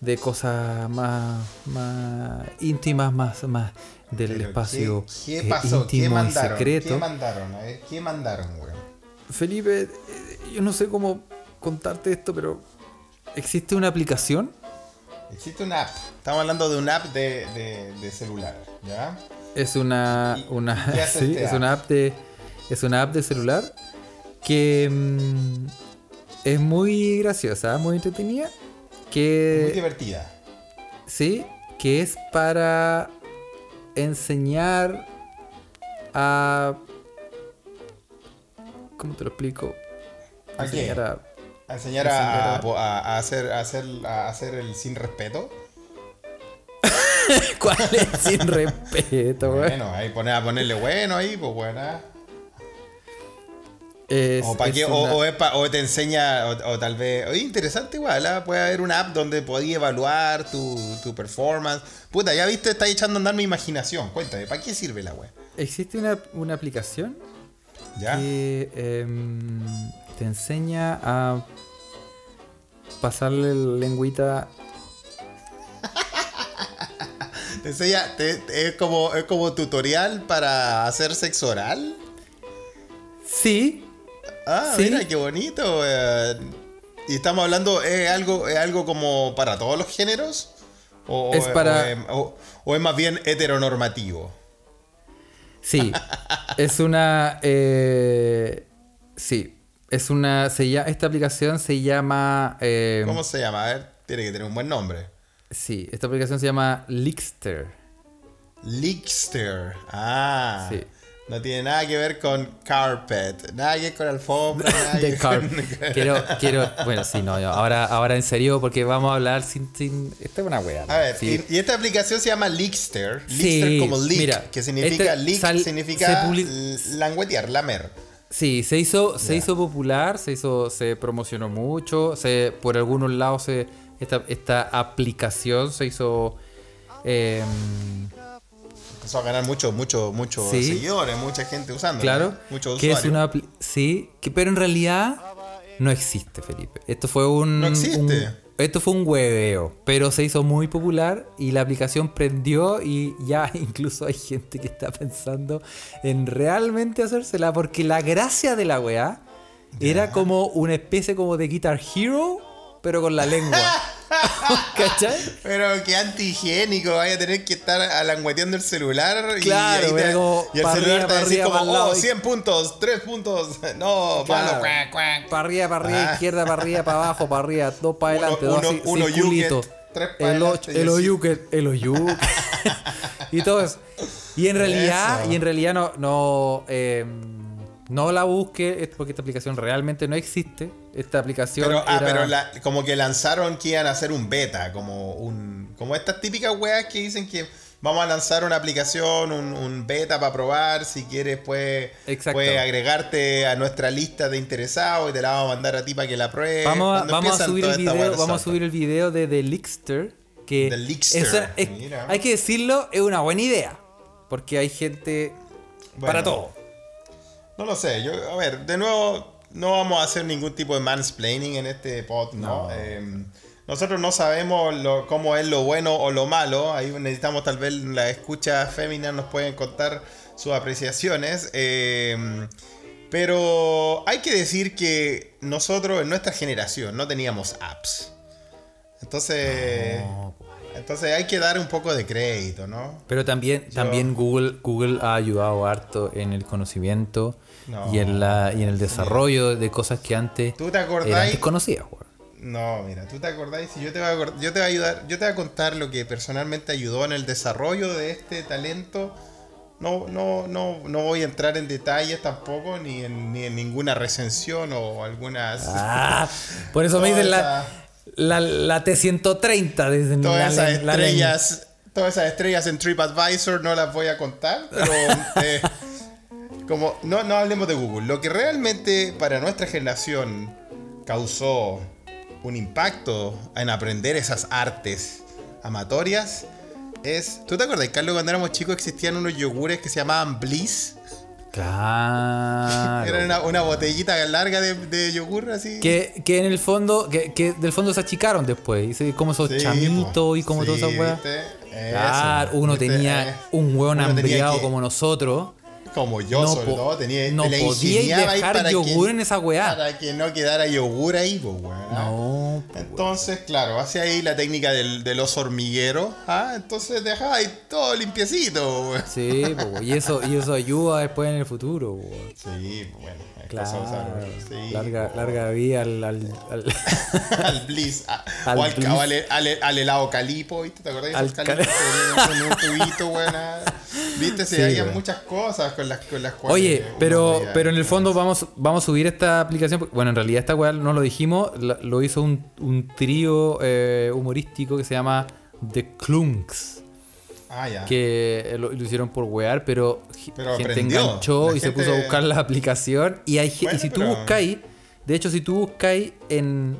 de cosas más, más íntimas, más, más del Pero, espacio ¿Qué, eh, qué pasó? íntimo ¿Qué y mandaron? secreto. ¿Qué mandaron? ¿Qué mandaron, weón? Felipe, eh, yo no sé cómo contarte esto, pero existe una aplicación. Existe una app. Estamos hablando de una app de, de- de celular, ¿ya? Es una, ¿Y- una, sí, este es app? una app de es una app de celular que mm, es muy graciosa, muy entretenida, Muy que divertida. sí, que es para enseñar a ¿cómo te lo explico? ¿A qué? Enseñar a- A enseñar a, a- Enseñar a- a hacer, a, hacer, a hacer el sin respeto. ¿Cuál es sin respeto, güey? Bueno, ahí poner, a ponerle bueno ahí, pues buena. Es- O, pa' es qué- o- una- o es pa- o te enseña, o, tal vez. Oye, interesante igual, ¿ah? puede haber una app donde podías evaluar tu, tu performance. Puta, ya viste, está echando a andar mi imaginación. Cuéntame, ¿para qué sirve la web? existe una, una aplicación ¿Ya? que em, te enseña a pasarle la lengüita. Te enseña, te- te- es, como, es como tutorial para hacer sexo oral. Sí, Ah, Sí. mira, qué bonito. eh. y estamos hablando, ¿es algo, ¿es algo como para todos los géneros? ¿O, Es para- o es, o- o es más bien heteronormativo? sí. es una. eh, sí. Es una. Se llama, esta aplicación se llama. em, ¿Cómo se llama? A ver, tiene que tener un buen nombre. Sí, esta aplicación se llama Lickster. Leakster. Ah. Sí. No tiene nada que ver con carpet. Nada que ver con alfombra. nada que con- Quiero, quiero. Bueno, sí, no, yo- ahora, ahora en serio, porque vamos a hablar sin. sin esta es una wea. A ver, Sí. y, y esta aplicación se llama Leakster. Sí, Leakster como leak, mira, que significa este leak, sal- significa languetear, lamer. Sí, se hizo, se hizo popular, se hizo, se promocionó mucho, se, por algunos lados se, esta, esta aplicación se hizo eh, Empezó a ganar muchos, muchos Sí. seguidores, mucha gente usando. claro, Muchos que es una sí, que, pero en realidad no existe, Felipe. Esto fue un, No existe. un- esto fue un hueveo, pero se hizo muy popular y la aplicación prendió y ya incluso hay gente que está pensando en realmente hacérsela porque la gracia de la weá era como una especie como de Guitar Hero, pero con la lengua. ¿Cachai? Pero qué antihigiénico, vaya a tener que estar alangueteando el celular y- Claro, y, te- algo y el celular te va a decir como, oh, y- 100 puntos, 3 puntos, no, cuac, cuac. Para arriba, para arriba, Ah. izquierda, para arriba, para abajo, para arriba, dos para Uno- adelante, dos uno- así, uno circulito. tres el ocho, y el así. oyuket, el oyuket. y todo eso. Y en realidad, Eso. y en realidad no, no, eh, no la busque, es porque esta aplicación realmente no existe. Esta aplicación Pero, ah, era- pero la- como que lanzaron que iban a hacer un beta, como un como estas típicas weas que dicen que vamos a lanzar una aplicación, un, un beta para probar, si quieres puedes, Exacto. puedes agregarte a nuestra lista de interesados y te la vamos a mandar a ti para que la pruebes. Vamos a, vamos subir el video, weas vamos a saltan. subir el video de The Lickster. Que The Lickster, es- hay que decirlo, es una buena idea. Porque hay gente Bueno. para todo. No lo sé, yo, a ver, de nuevo, no vamos a hacer ningún tipo de mansplaining en este pod, ¿no? Eh, nosotros no sabemos lo- cómo es lo bueno o lo malo. Ahí necesitamos tal vez la escucha fémina nos pueden contar sus apreciaciones. Eh, pero hay que decir que nosotros en nuestra generación no teníamos apps. Entonces, entonces hay que dar un poco de crédito, ¿no? Pero también, también Google, Google ha ayudado harto en el conocimiento No. y, en la, y en el desarrollo de cosas que antes ¿Tú te acordás? weón. No, mira, tú te acordás y yo te voy a, yo te voy a ayudar, yo te voy a contar lo que personalmente ayudó en el desarrollo de este talento. No, no, no, no voy a entrar en detalles tampoco, ni en, ni en ninguna recensión o algunas. Ah, por eso me dicen la, esa- la, la T130. Dicen todas la, esas estrellas, todas esas estrellas en TripAdvisor no las voy a contar, pero eh, como no, no hablemos de Google. Lo que realmente para nuestra generación causó un impacto en aprender esas artes amatorias es. ¿Tú te acuerdas, Carlos, cuando éramos chicos existían unos yogures que se llamaban Bliss? Claro. Era una, una botellita larga de, de yogur así. Que, que en el fondo, que, que del fondo se achicaron después. Como esos Sí, chamitos y como Sí, todas esas Claro, uno ¿viste? tenía Eh, un hueón hambriado como nosotros. Como yo, No sobre todo, tenía no te la podíais ingeniaba ahí dejar para yogur que- en esa weá. Para que no quedara yogur ahí, pues. ¿ah? No, po, Entonces, claro, hace ahí la técnica del, del oso hormiguero. ¿ah? Entonces dejaba ahí todo limpiecito, weón. Sí, po, y eso, y eso ayuda después en el futuro. po. Sí, pues, bueno, Claro. sí. Larga, larga vida al, al, al- al bliss. a- Al o al, Bliss. al- al- al helado calipo, ¿viste? ¿Te acordás esos Al venían con un tubito, ah? ¿Viste? Se Sí, había muchas cosas con las, con las cuales. Oye, pero, podía- pero en el fondo vamos, vamos a subir esta aplicación. Bueno, en realidad esta weá no lo dijimos, lo hizo un, un trío eh, humorístico que se llama The Clunks. Ah, ya. Que lo, lo hicieron por wear, pero, gente aprendió. enganchó La y se puso a buscar la aplicación. Y, hay, Bueno, y si tú pero- buscáis, de hecho, si tú buscáis en,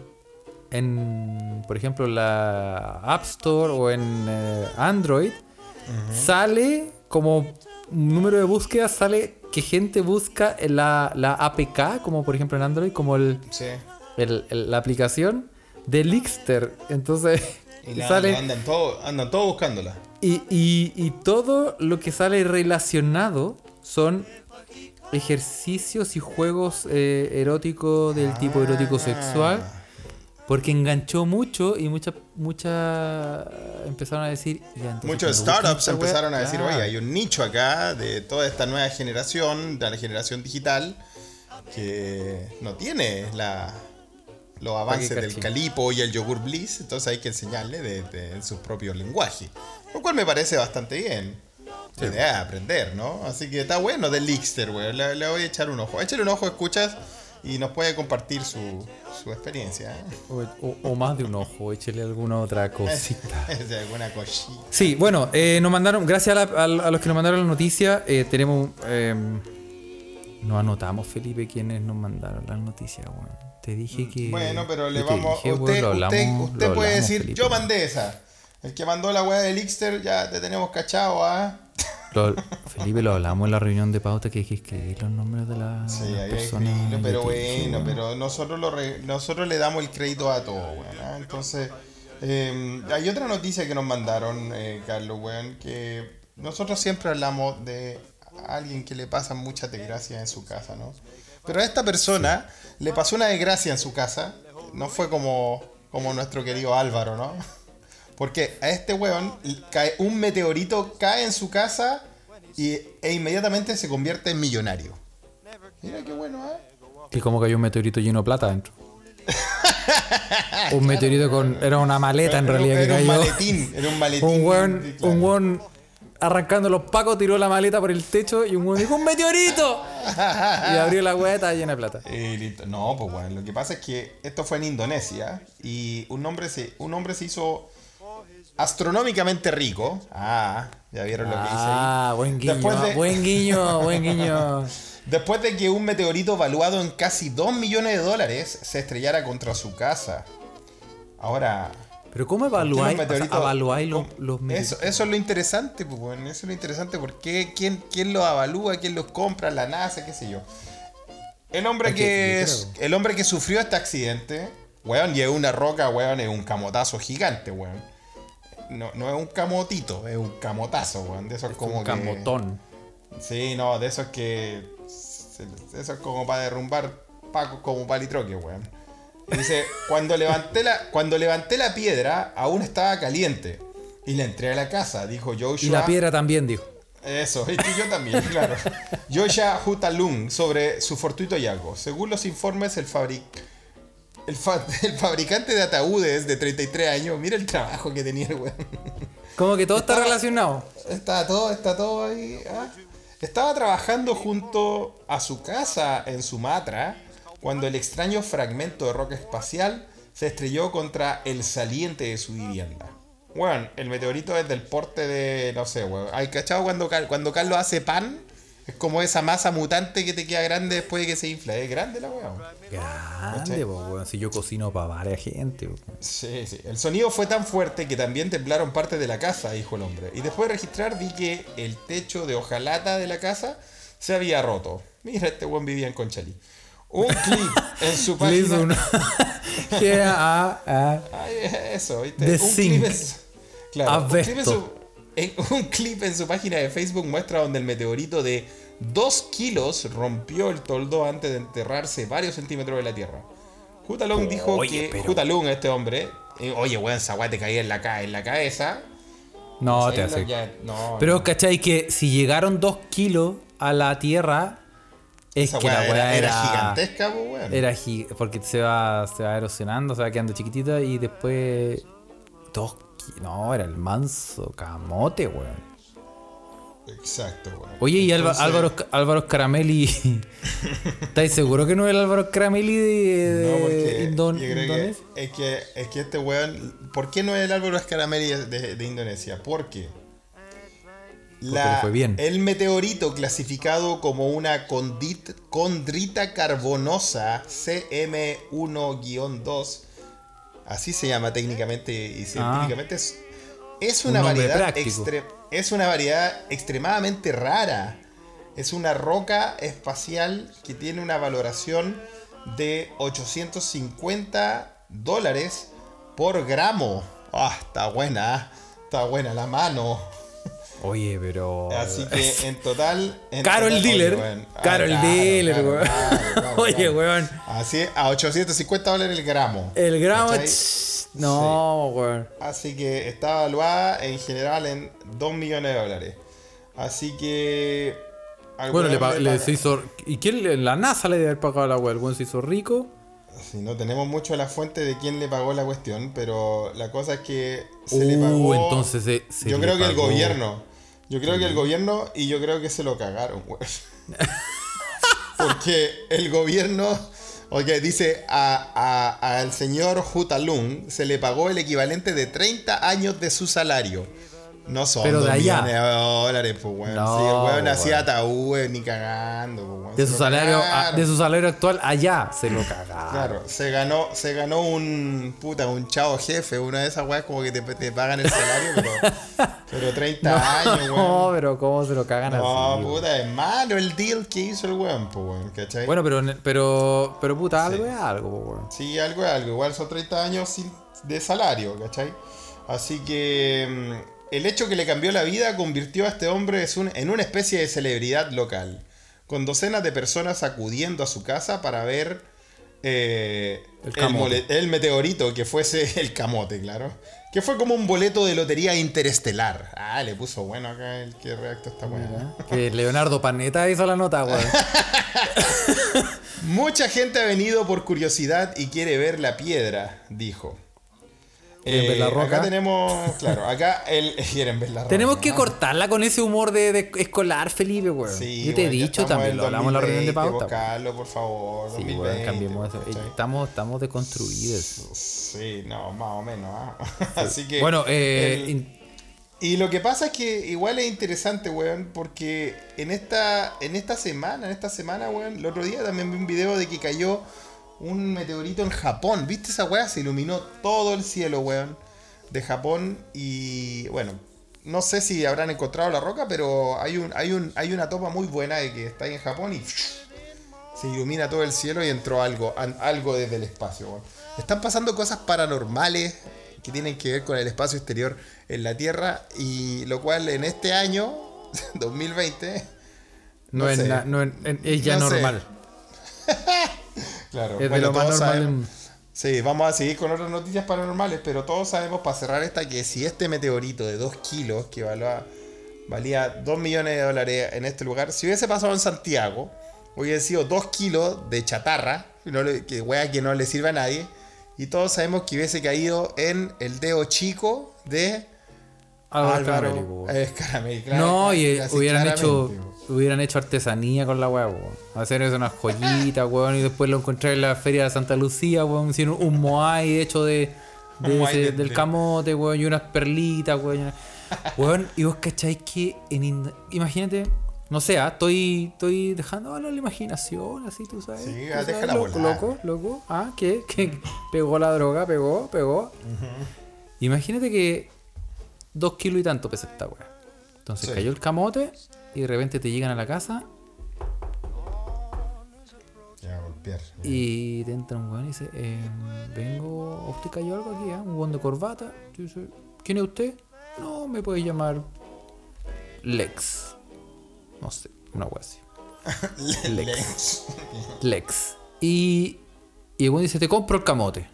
en, por ejemplo, la App Store o en eh, Android, sale como número de búsquedas, sale que gente busca la, la APK, como por ejemplo en Android, como el, Sí. el- el- la aplicación de Lixter. Entonces, Y la, sale. andan todos andan todos buscándola. Y, y- y todo lo que sale relacionado son ejercicios y juegos eh, eróticos del tipo erótico sexual. Porque enganchó mucho y muchas muchas empezaron a decir. "Ya, entonces Muchos startups esta wea", empezaron a decir, claro. oye, hay un nicho acá de toda esta nueva generación, de la generación digital, que no tiene la, los avances del cachín. calipo y el yogur bliss, entonces hay que enseñarle de, de- en su propio lenguaje. Lo cual me parece bastante bien. La idea es aprender, ¿no? Así que está bueno del Lixter, güey. Le, le voy a echar un ojo. Échale un ojo, escuchas, y nos puede compartir su, su experiencia. ¿eh? O, o- o más de un ojo, échele alguna otra cosita. Es de alguna cosita. Sí, bueno, eh, nos mandaron, gracias a, la- a los que nos mandaron la noticia, eh, tenemos. eh, no anotamos, Felipe, quienes nos mandaron las noticias, weón. Te dije que. Bueno, pero le vamos. dije, usted usted, usted puede hablamos, decir, Felipe. yo mandé esa. El que mandó la weá del Ixter, ya te tenemos cachado, ¿ah? Lo- Felipe, lo hablamos en la reunión de pauta que hay que escribir los nombres de, la- Sí, de las hay personas. escrito, pero dije, bueno, pero nosotros, lo re- nosotros le damos el crédito a todo, weón. ¿ah? Entonces, eh, hay otra noticia que nos mandaron, eh, Carlos, weón, que nosotros siempre hablamos de alguien que le pasan muchas desgracias en su casa, ¿no? Pero a esta persona le pasó una desgracia en su casa, no fue como, como nuestro querido Álvaro, ¿no? Porque a este weón cae un meteorito cae en su casa y, e inmediatamente se convierte en millonario. Mira qué bueno, ¿eh? Y como cayó un meteorito lleno de plata dentro. un meteorito con. Era una maleta en realidad era que un cayó. maletín, era un maletín. Un weón, claro. un weón arrancando los pacos tiró la maleta por el techo y un weón dijo ¡Un meteorito! y abrió la weá estaba llena de plata. Eh, no, pues bueno, lo que pasa es que esto fue en Indonesia y un hombre se, un hombre se hizo astronómicamente rico. Ah, ya vieron lo que hice ahí. Ah, buen guiño, de- buen guiño, buen guiño. Después de que un meteorito valuado en casi 2 millones de dólares se estrellara contra su casa. Ahora, Pero ¿cómo ¿por qué evaluáis, evaluáis los, los eso, eso es lo interesante, pues, bueno, eso es lo interesante. porque quién, quién los avalúa? ¿Quién los compra? La NASA, qué sé yo. El hombre Es que, que es- el hombre que sufrió este accidente, weón, y es una roca, weón, es un camotazo gigante, weón. No, no es un camotito, es un camotazo, weón. De esos como un que- camotón. Sí, no, de esos que. Eso es como para derrumbar pacos como palitroque, weón. Dice, cuando levanté, la, cuando levanté la piedra, aún estaba caliente. Y la entré a la casa, dijo Joshua. Y la piedra también, dijo. Eso, y yo también, claro. Joshua Hutalung sobre su fortuito hallazgo. Según los informes, el, fabric... el, fa- el fabricante de ataúdes de 33 años, mira el trabajo que tenía el weón. Como que todo está relacionado. Está todo, está todo ahí. ah. Estaba trabajando junto a su casa en Sumatra cuando el extraño fragmento de roca espacial se estrelló contra el saliente de su vivienda. Bueno, el meteorito es del porte de, no sé, weón. ¿Hay cachado cuando, cuando Carlos hace pan? Es como esa masa mutante que te queda grande después de que se infla. Es grande la weón. Grande, po, weón. Si yo cocino para varias gente, weón. Sí, sí. El sonido fue tan fuerte que también temblaron parte de la casa, dijo el hombre. Y después de registrar vi que el techo de hojalata de la casa se había roto. Mira, este buen vivía en Conchalí. Un clip en su página. a, Ay, eso, ¿viste? The un Zinc. clip en su... Claro, un clip, en su... en- un clip en su página de Facebook muestra donde el meteorito de 2 kilos rompió el toldo antes de enterrarse varios centímetros de la tierra. Jutalung dijo Oye, que. Jutalung, este hombre. eh, Oye, weón, esa weá te caía en la, ca- en la cabeza. No, Ahí te hace. ya- no, Pero no. cachai que si llegaron dos kilos a la tierra, es Esa que la weá era, gigantesca, pues, weón. Era porque se va, se va erosionando, se va quedando chiquitita y después. Dos No, era el manso camote, weón. Exacto, weón. Oye, y Entonces- Álvaro, Álvaro Caramelli. ¿Estáis seguro que no es el Álvaro Caramelli de, de No, porque Indon- yo creo que Indonesia? es, que es que este weón. ¿Por qué no es el Álvaro Escaramelli de, de Indonesia? Porque. Le fue bien. El meteorito clasificado como una condit- condrita carbonosa CM1-2, así se llama técnicamente y científicamente, es, es Un una variedad extre- es una variedad extremadamente rara. Es una roca espacial que tiene una valoración de 850 dólares por gramo. Ah, está buena, ah, está buena la mano. Oye, pero. Así que en total. en Caro el dealer. oye. Ah, Caro el dealer, weón. Oye, weón. Así a 850 dólares el gramo. El gramo. No, weón. Así que está evaluada en general en 2 millones de dólares. Así que. Bueno, le, le se hizo. ¿Y quién le- La NASA le debe haber pagado a la weá. El weón se hizo rico. Sí, no tenemos mucho la fuente de quién le pagó la cuestión, pero la cosa es que se le Uh, pagó. entonces se- se yo creo que el gobierno. Yo creo que el gobierno y yo creo que se lo cagaron, güey. Porque el gobierno, oye, dice a- a- al señor Hutalung se le pagó el equivalente de 30 años de su salario. No son Pero de dos allá. millones de dólares, pues, weón. No, sí, el weón hacía ataúdes ni cagando, pues, weón. De su, salario, a- de su salario actual allá se lo cagaron. Claro, se ganó, se ganó un puta, un chavo jefe, una de esas weas como que te, te pagan el salario, pero, pero 30 años, No, weón. pero ¿cómo se lo cagan No, así? weón? puta, es malo el deal que hizo el weón, pues weón, ¿cachai? Bueno, pero, pero, pero puta, algo es algo, po, weón. Sí, algo es algo, igual son 30 años sin, de salario, ¿cachai? Así que mm, el hecho que le cambió la vida convirtió a este hombre en una especie de celebridad local, con docenas de personas acudiendo a su casa para ver eh, El meteorito, que fuese el camote, claro. Que fue como un boleto de lotería interestelar. Ah, le puso bueno acá el que reacto está bueno. Que Leonardo Panetta hizo la nota, weón. Mucha gente ha venido por curiosidad y quiere ver la piedra, dijo. ¿Quieren ver la roca? Acá tenemos, claro, acá el, quieren ver la. Tenemos que cortarla con ese humor de, de escolar, Felipe, weón. Sí, Yo te he dicho también, lo hablamos en la reunión de 2020, pauta. Buscarlo, por favor. Sí, 2020, weón, cambiemos eso. Estamos, estamos deconstruidos. Sí, no, más o menos. ¿ah? Así que. Bueno, eh, el- Y lo que pasa es que igual es interesante, weón, porque en esta, en esta semana, en esta semana, weón, el otro día también vi un video de que cayó un meteorito en Japón. ¿Viste esa weá? Se iluminó todo el cielo, weón, de Japón. Y bueno, no sé si habrán encontrado la roca, pero hay un, hay un, hay una toma muy buena de que está ahí en Japón y se ilumina todo el cielo y entró algo, algo desde el espacio. weón. Están pasando cosas paranormales que tienen que ver con el espacio exterior en la Tierra y lo cual en este año, 2020, No, No es, sé. na- no es- es ya No sé. claro, Es de bueno, lo más todos normal. en- Sí, vamos a seguir con otras noticias paranormales, pero todos sabemos para cerrar esta que si este meteorito de 2 kilos, que valía, valía 2 millones de dólares en este lugar, si hubiese pasado en Santiago, hubiese sido 2 kilos de chatarra, no le- que wea que no le sirve a nadie, y todos sabemos que hubiese caído en el dedo chico de Álvaro Álvaro. Escaramelli, claro, No, y hubieran hecho, claramente. Hubieran hecho artesanía con la weá, weón. Hacer eso unas joyitas, weón, y después lo encontré en la feria de Santa Lucía, weón. Hicieron un moai hecho de, de ese- de- del de- camote, weón, y unas perlitas, weón. Weón, y vos cacháis que en Ind- imagínate, no sé, ah, estoy, estoy dejando hablar la imaginación, así tú sabes. Sí, tú ah, sabes, loco, volar. loco, loco. Ah, ¿qué? ¿Qué? Pegó la droga, pegó, pegó. Imagínate que dos kilos y tanto pesa esta weá. Entonces Sí. cayó el camote y de repente te llegan a la casa Ya, golpear. y te entra un weón y dice, eh, vengo, ¿usted cayó algo aquí? ah? Un weón de corbata. Dice, ¿Quién es usted? No, me puede llamar Lex. No sé, una weá así. Lex. Lex. Y, y el weón dice, te compro el camote.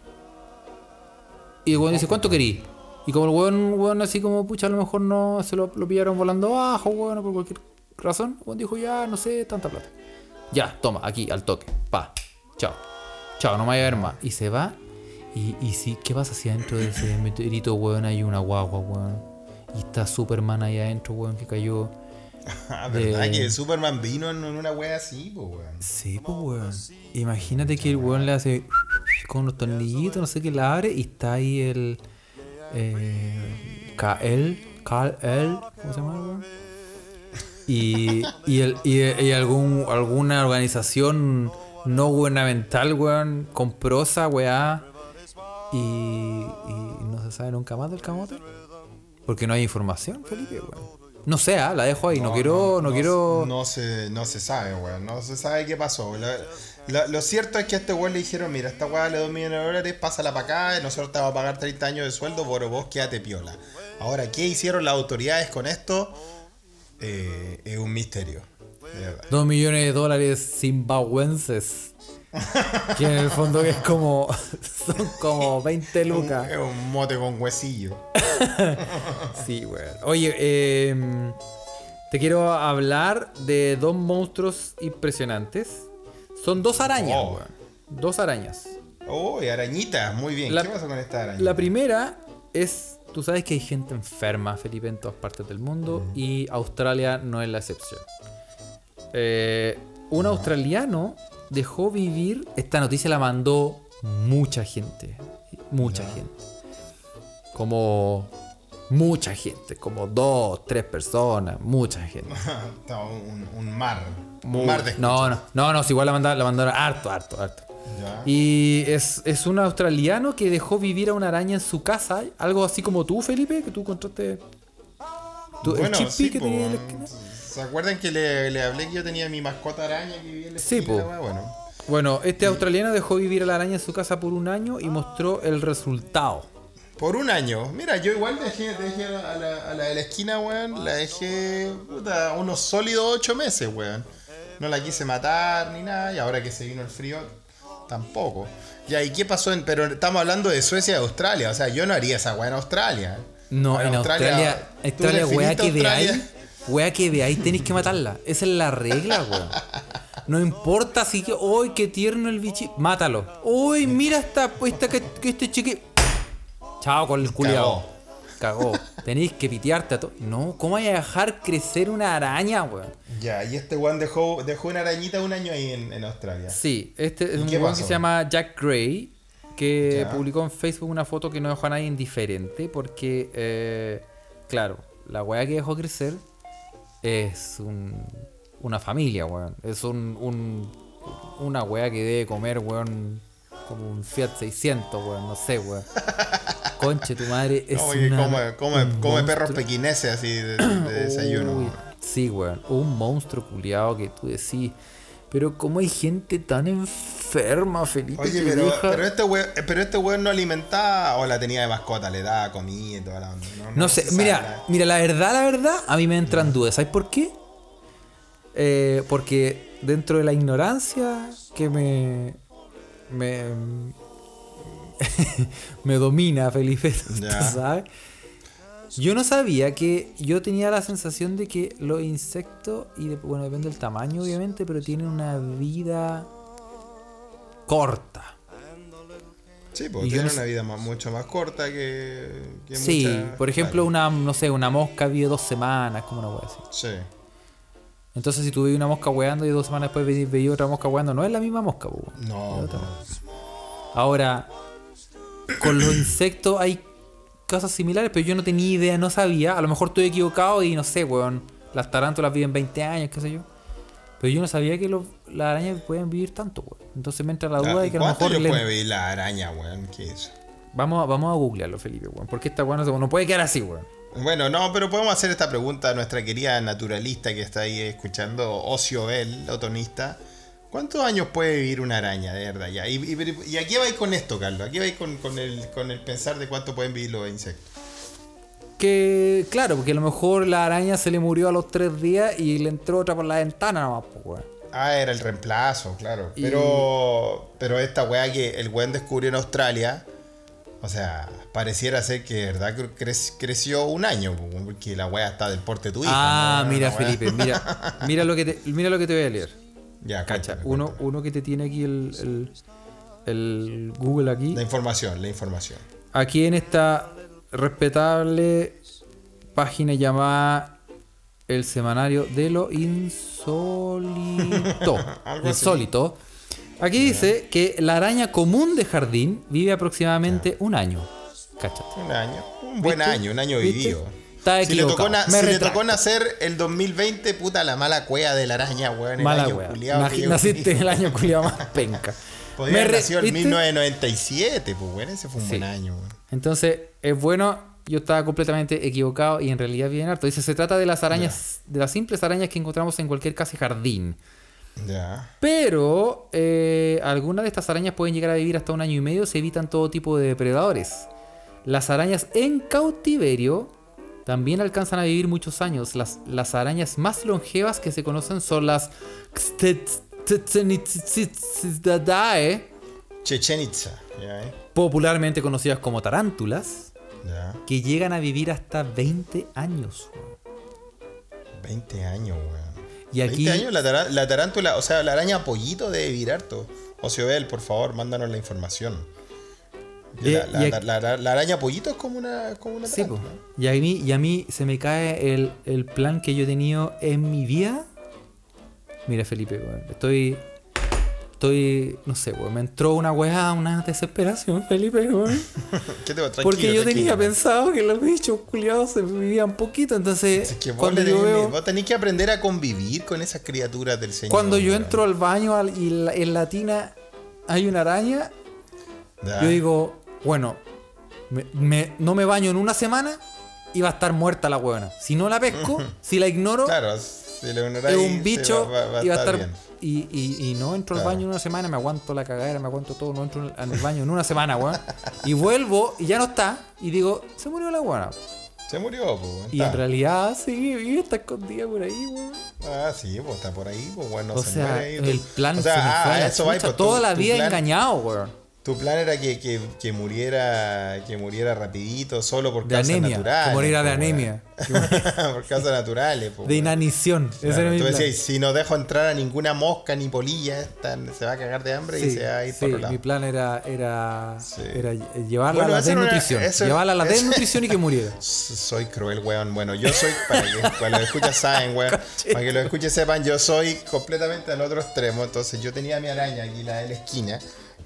Y el weón dice, ¿cuánto querí? Y como el weón, weón así como, pucha, a lo mejor no se lo, lo pillaron volando abajo, weón, por cualquier razón. Weón dijo, ya, no sé, tanta plata. Ya, toma, aquí, al toque. Pa. Chao. Chao, no me vaya a ver más. Y se va. Y, y si, ¿qué pasa si adentro de ese meteorito, weón, hay una guagua, weón? Y está Superman ahí adentro, weón, que cayó. Ah, ¿verdad? de- Que Superman vino en una wea así, pues, weón. Sí, pues, weón. Imagínate que el weón le hace con unos tornillitos, no sé qué, la abre y está ahí el. Eh, KL, KL, ¿cómo se llama weón? Y, y, el, y, y algún, alguna organización no gubernamental, weón, compró esa weá y, y no se sabe nunca más del camote. Porque no hay información, Felipe, weón. No sé, ah, la dejo ahí, no, quiero, no, quiero. No se, no se sabe, weón. No se sabe qué pasó. La- la- lo cierto es que a este weón le dijeron: Mira, esta weá le 2 millones de dólares, pásala para acá. Nosotros te vamos a pagar 30 años de sueldo, pero vos quédate piola. Ahora, ¿qué hicieron las autoridades con esto? Eh, es un misterio. Dos millones de dólares zimbabuenses. Que en el fondo es como. Son como 20 lucas. Es un mote con huesillo. Sí, weón. Oye, eh, te quiero hablar de dos monstruos impresionantes. Son dos arañas, Oh. Dos arañas. Oh, y arañita, muy bien. La- ¿Qué pasa con esta araña? La primera es. Tú sabes que hay gente enferma, Felipe, en todas partes del mundo. Y Australia no es la excepción. Eh, un australiano dejó vivir. Esta noticia la mandó mucha gente. Mucha gente. Como. Mucha gente. Como dos, tres personas. Mucha gente. Un, un mar. Muy- un mar de no, no, no, no, si igual la mandaron, la mandaron harto, harto, harto. Ya. Y es, es un australiano que dejó vivir a una araña en su casa. Algo así como tú, Felipe, que tú encontraste. tú- el Bueno, chippy sí, que po, tenía en la esquina. ¿Se acuerdan que le, le hablé que yo tenía mi mascota araña que vivía en la Sí, esquina, weá? Bueno, Bueno, este australiano dejó vivir a la araña en su casa por un año y mostró el resultado. por un año. Mira, yo igual dejé, dejé a, la, a la de la esquina, weón. La dejé puta, unos sólidos ocho meses, weón. No la quise matar ni nada. Y ahora que se vino el frío, tampoco. Ya, ¿y qué pasó? En, pero estamos hablando de Suecia y Australia. O sea, yo no haría esa weá en Australia. No, en Australia, ¿tú Australia, weá que Australia? veáis, weá que veáis, tenéis que matarla. Esa es la regla, weón. No importa si que, uy, qué tierno el bichi, mátalo. Uy, mira esta, esta que, que este chiqui. Chao con el culiao. Cagó. Tenéis que pitearte a todo. No, ¿cómo hay a dejar crecer una araña, weón? Ya, y este weón dejó, dejó una arañita un año ahí en, en Australia. Sí, este es un weón que se llama Jack Gray, que Ya. publicó en Facebook una foto que no dejó a nadie indiferente, porque, eh, claro, la weá que dejó crecer es un- una familia, weón. Es un, un- una weá que debe comer, weón, como un Fiat 600, weón, no sé, weón. Conche, tu madre es que una- come, come, un come perros pequineses así de, de desayuno. Uy, sí, weón. Un monstruo culiado que tú decís. Pero cómo hay gente tan enferma, Felipe. Oye, pero, deja- pero este weón, pero este weón no alimentaba o la tenía de mascota, le daba comida y toda la onda. No, No sé, mira, nada. mira, la verdad, la verdad, a mí me entran dudas. ¿Sabes por qué? Eh, porque dentro de la ignorancia que me. Me. me domina, Felipe. ¿sabes? Yo no sabía que. Yo tenía la sensación de que los insectos, y de- bueno, depende del tamaño, obviamente, pero tienen una vida corta. Sí, y yo tiene no sé- una vida más- mucho más corta que, que Sí, muchas- por ejemplo, Vale. una, no sé, una mosca vive dos semanas, como una wea así. Sí. Entonces, si tú veis una mosca weando y dos semanas después veis, veis otra mosca weando, no es la misma mosca, po. No, Ahora, con los insectos hay cosas similares, pero yo no tenía idea, no sabía. A lo mejor estoy equivocado y no sé, weón. Las tarántulas viven 20 años, qué sé yo. Pero yo no sabía que los, las arañas pueden vivir tanto, weón. Entonces me entra la duda Ah, de ¿y que a lo ¿Cuánto mejor. le- puede vivir la araña, weón? ¿Qué es? Vamos, a- vamos a googlearlo, Felipe, weón. Porque esta weón no, se- no puede quedar así, weón. Bueno, no, pero podemos hacer esta pregunta a nuestra querida naturalista que está ahí escuchando, Ocio Bell, otonista. ¿Cuántos años puede vivir una araña, de verdad? Ya? Y, y- y aquí vais con esto, Carlos. Aquí vais con, con el, con el pensar de cuánto pueden vivir los insectos. Que, claro, porque a lo mejor la araña se le murió a los tres días y le entró otra por la ventana nomás, pues, weón. Ah, era el reemplazo, claro. Y- Pero, pero esta weá que el weón descubrió en Australia, o sea, pareciera ser que verdad cre- cre- creció un año, po, porque la weá está del porte de tu hija. Ah, ¿no? mira, La Felipe, mira, mira lo que te, mira lo que te voy a leer. Ya, Cacha, cuéntame, uno, cuéntame. uno que te tiene aquí el, el, el Google aquí. La información, la información. Aquí en esta respetable página llamada El Semanario de lo Insólito. Insólito. Aquí dice que la araña común de jardín vive aproximadamente un año. Cáchate. Un año. Un buen ¿Viste? año, un año ¿Viste? vivido. Está si le tocó, equivocado. na- Me si le tocó nacer el 2020, puta la mala cueva de la araña, weón. El Mala año yo Naciste el año culiado más penca. Podría Me haber nacido en ¿viste? 1997, pues bueno, ese fue un Sí. buen año, weón. Entonces, es bueno, yo estaba completamente equivocado y en realidad bien harto. Dice, se trata de las arañas, de las simples arañas que encontramos en cualquier casa y jardín. Pero eh, algunas de estas arañas pueden llegar a vivir hasta un año y medio si evitan todo tipo de depredadores. Las arañas en cautiverio también alcanzan a vivir muchos años. Las, las arañas más longevas que se conocen son las eh. popularmente conocidas como tarántulas, que llegan a vivir hasta 20 años. 20 años, weón. Y aquí 20 años la, tara- la tarántula, o sea, la araña pollito debe vivir harto. Ociobel, por favor, mándanos la información. De- la, la- y la- aquí- la- la araña pollito es como una, como una Sí, y a mí, y a mí se me cae el, el plan que yo he tenido en mi vida. Mira, Felipe, estoy. Estoy. No sé, weón. Me entró una weá, una desesperación, Felipe, weón. ¿Qué te va? Tranquilo, Porque yo tenía tranquilo. pensado que los bichos culiados se vivían poquito. Entonces, Es que vos, tenés- veo. vos tenés que aprender a convivir con esas criaturas del Señor. Cuando yo weón. entro al baño al- y la- en la tina hay una araña, yo digo, bueno, me- me- no me baño en una semana y va a estar muerta la huevona. Si no la pesco, si la ignoro, Claro, si es un bicho va, va- va y va a estar. bien. Y, y- y no entro al baño en una semana, me aguanto la cagadera, me aguanto todo, no entro en el baño en una semana, weón. Y vuelvo y ya no está. Y digo, se murió la huevona. Se murió, pues. weón, Y en realidad sigue vive, está escondida por ahí, weón. Ah, sí, pues está por ahí, pues bueno, o se sea, muere ahí. el plan o sea, se me ah, fue eso va, pues, Toda la vida plan- engañado, weón. Tu plan era que, que, que muriera que muriera rapidito solo por De causas anemia. naturales. Que muriera de po, anemia. por causas naturales. po, De inanición. Ese Claro, era mi tú decías, si no dejo entrar a ninguna mosca ni polilla, se va a cagar de hambre y Sí, se va a ir sí, por otro lado. mi plan era, era, Sí. era llevarla Bueno, a la era desnutrición. eso- llevarla a la desnutrición y que muriera. Soy cruel, weón. Bueno, yo soy, para que para los escuchas saben, weón. Para que los escuches sepan, yo soy completamente al otro extremo. Entonces yo tenía mi araña aquí, la de la esquina.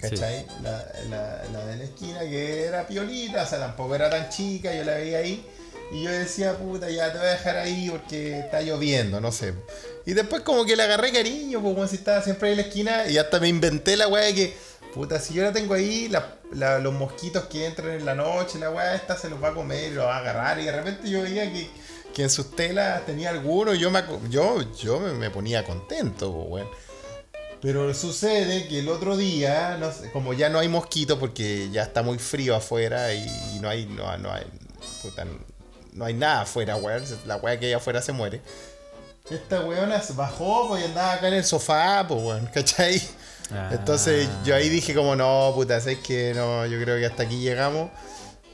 ¿Cachai? La, la, la de la esquina que era piolita, o sea, tampoco era tan chica, yo la veía ahí. Y yo decía, puta, ya te voy a dejar ahí porque está lloviendo, no sé. Y después como que le agarré cariño, pues como si estaba siempre ahí en la esquina. Y hasta me inventé la weá de que, puta, si yo la tengo ahí, la- la- los mosquitos que entran en la noche, la weá esta se los va a comer los va a agarrar. Y de repente yo veía que, que en sus telas tenía alguno y yo me, yo, yo me, me ponía contento, pues, weón. Pero sucede que el otro día, no sé, como ya no hay mosquitos porque ya está muy frío afuera y, y no hay, no, no hay, puta, no hay nada afuera, weón. La weá que hay afuera se muere. Esta weona se bajó pues, y andaba acá en el sofá, pues weón, ¿cachai? Ah. Entonces yo ahí dije como, no, puta, es que no, yo creo que hasta aquí llegamos.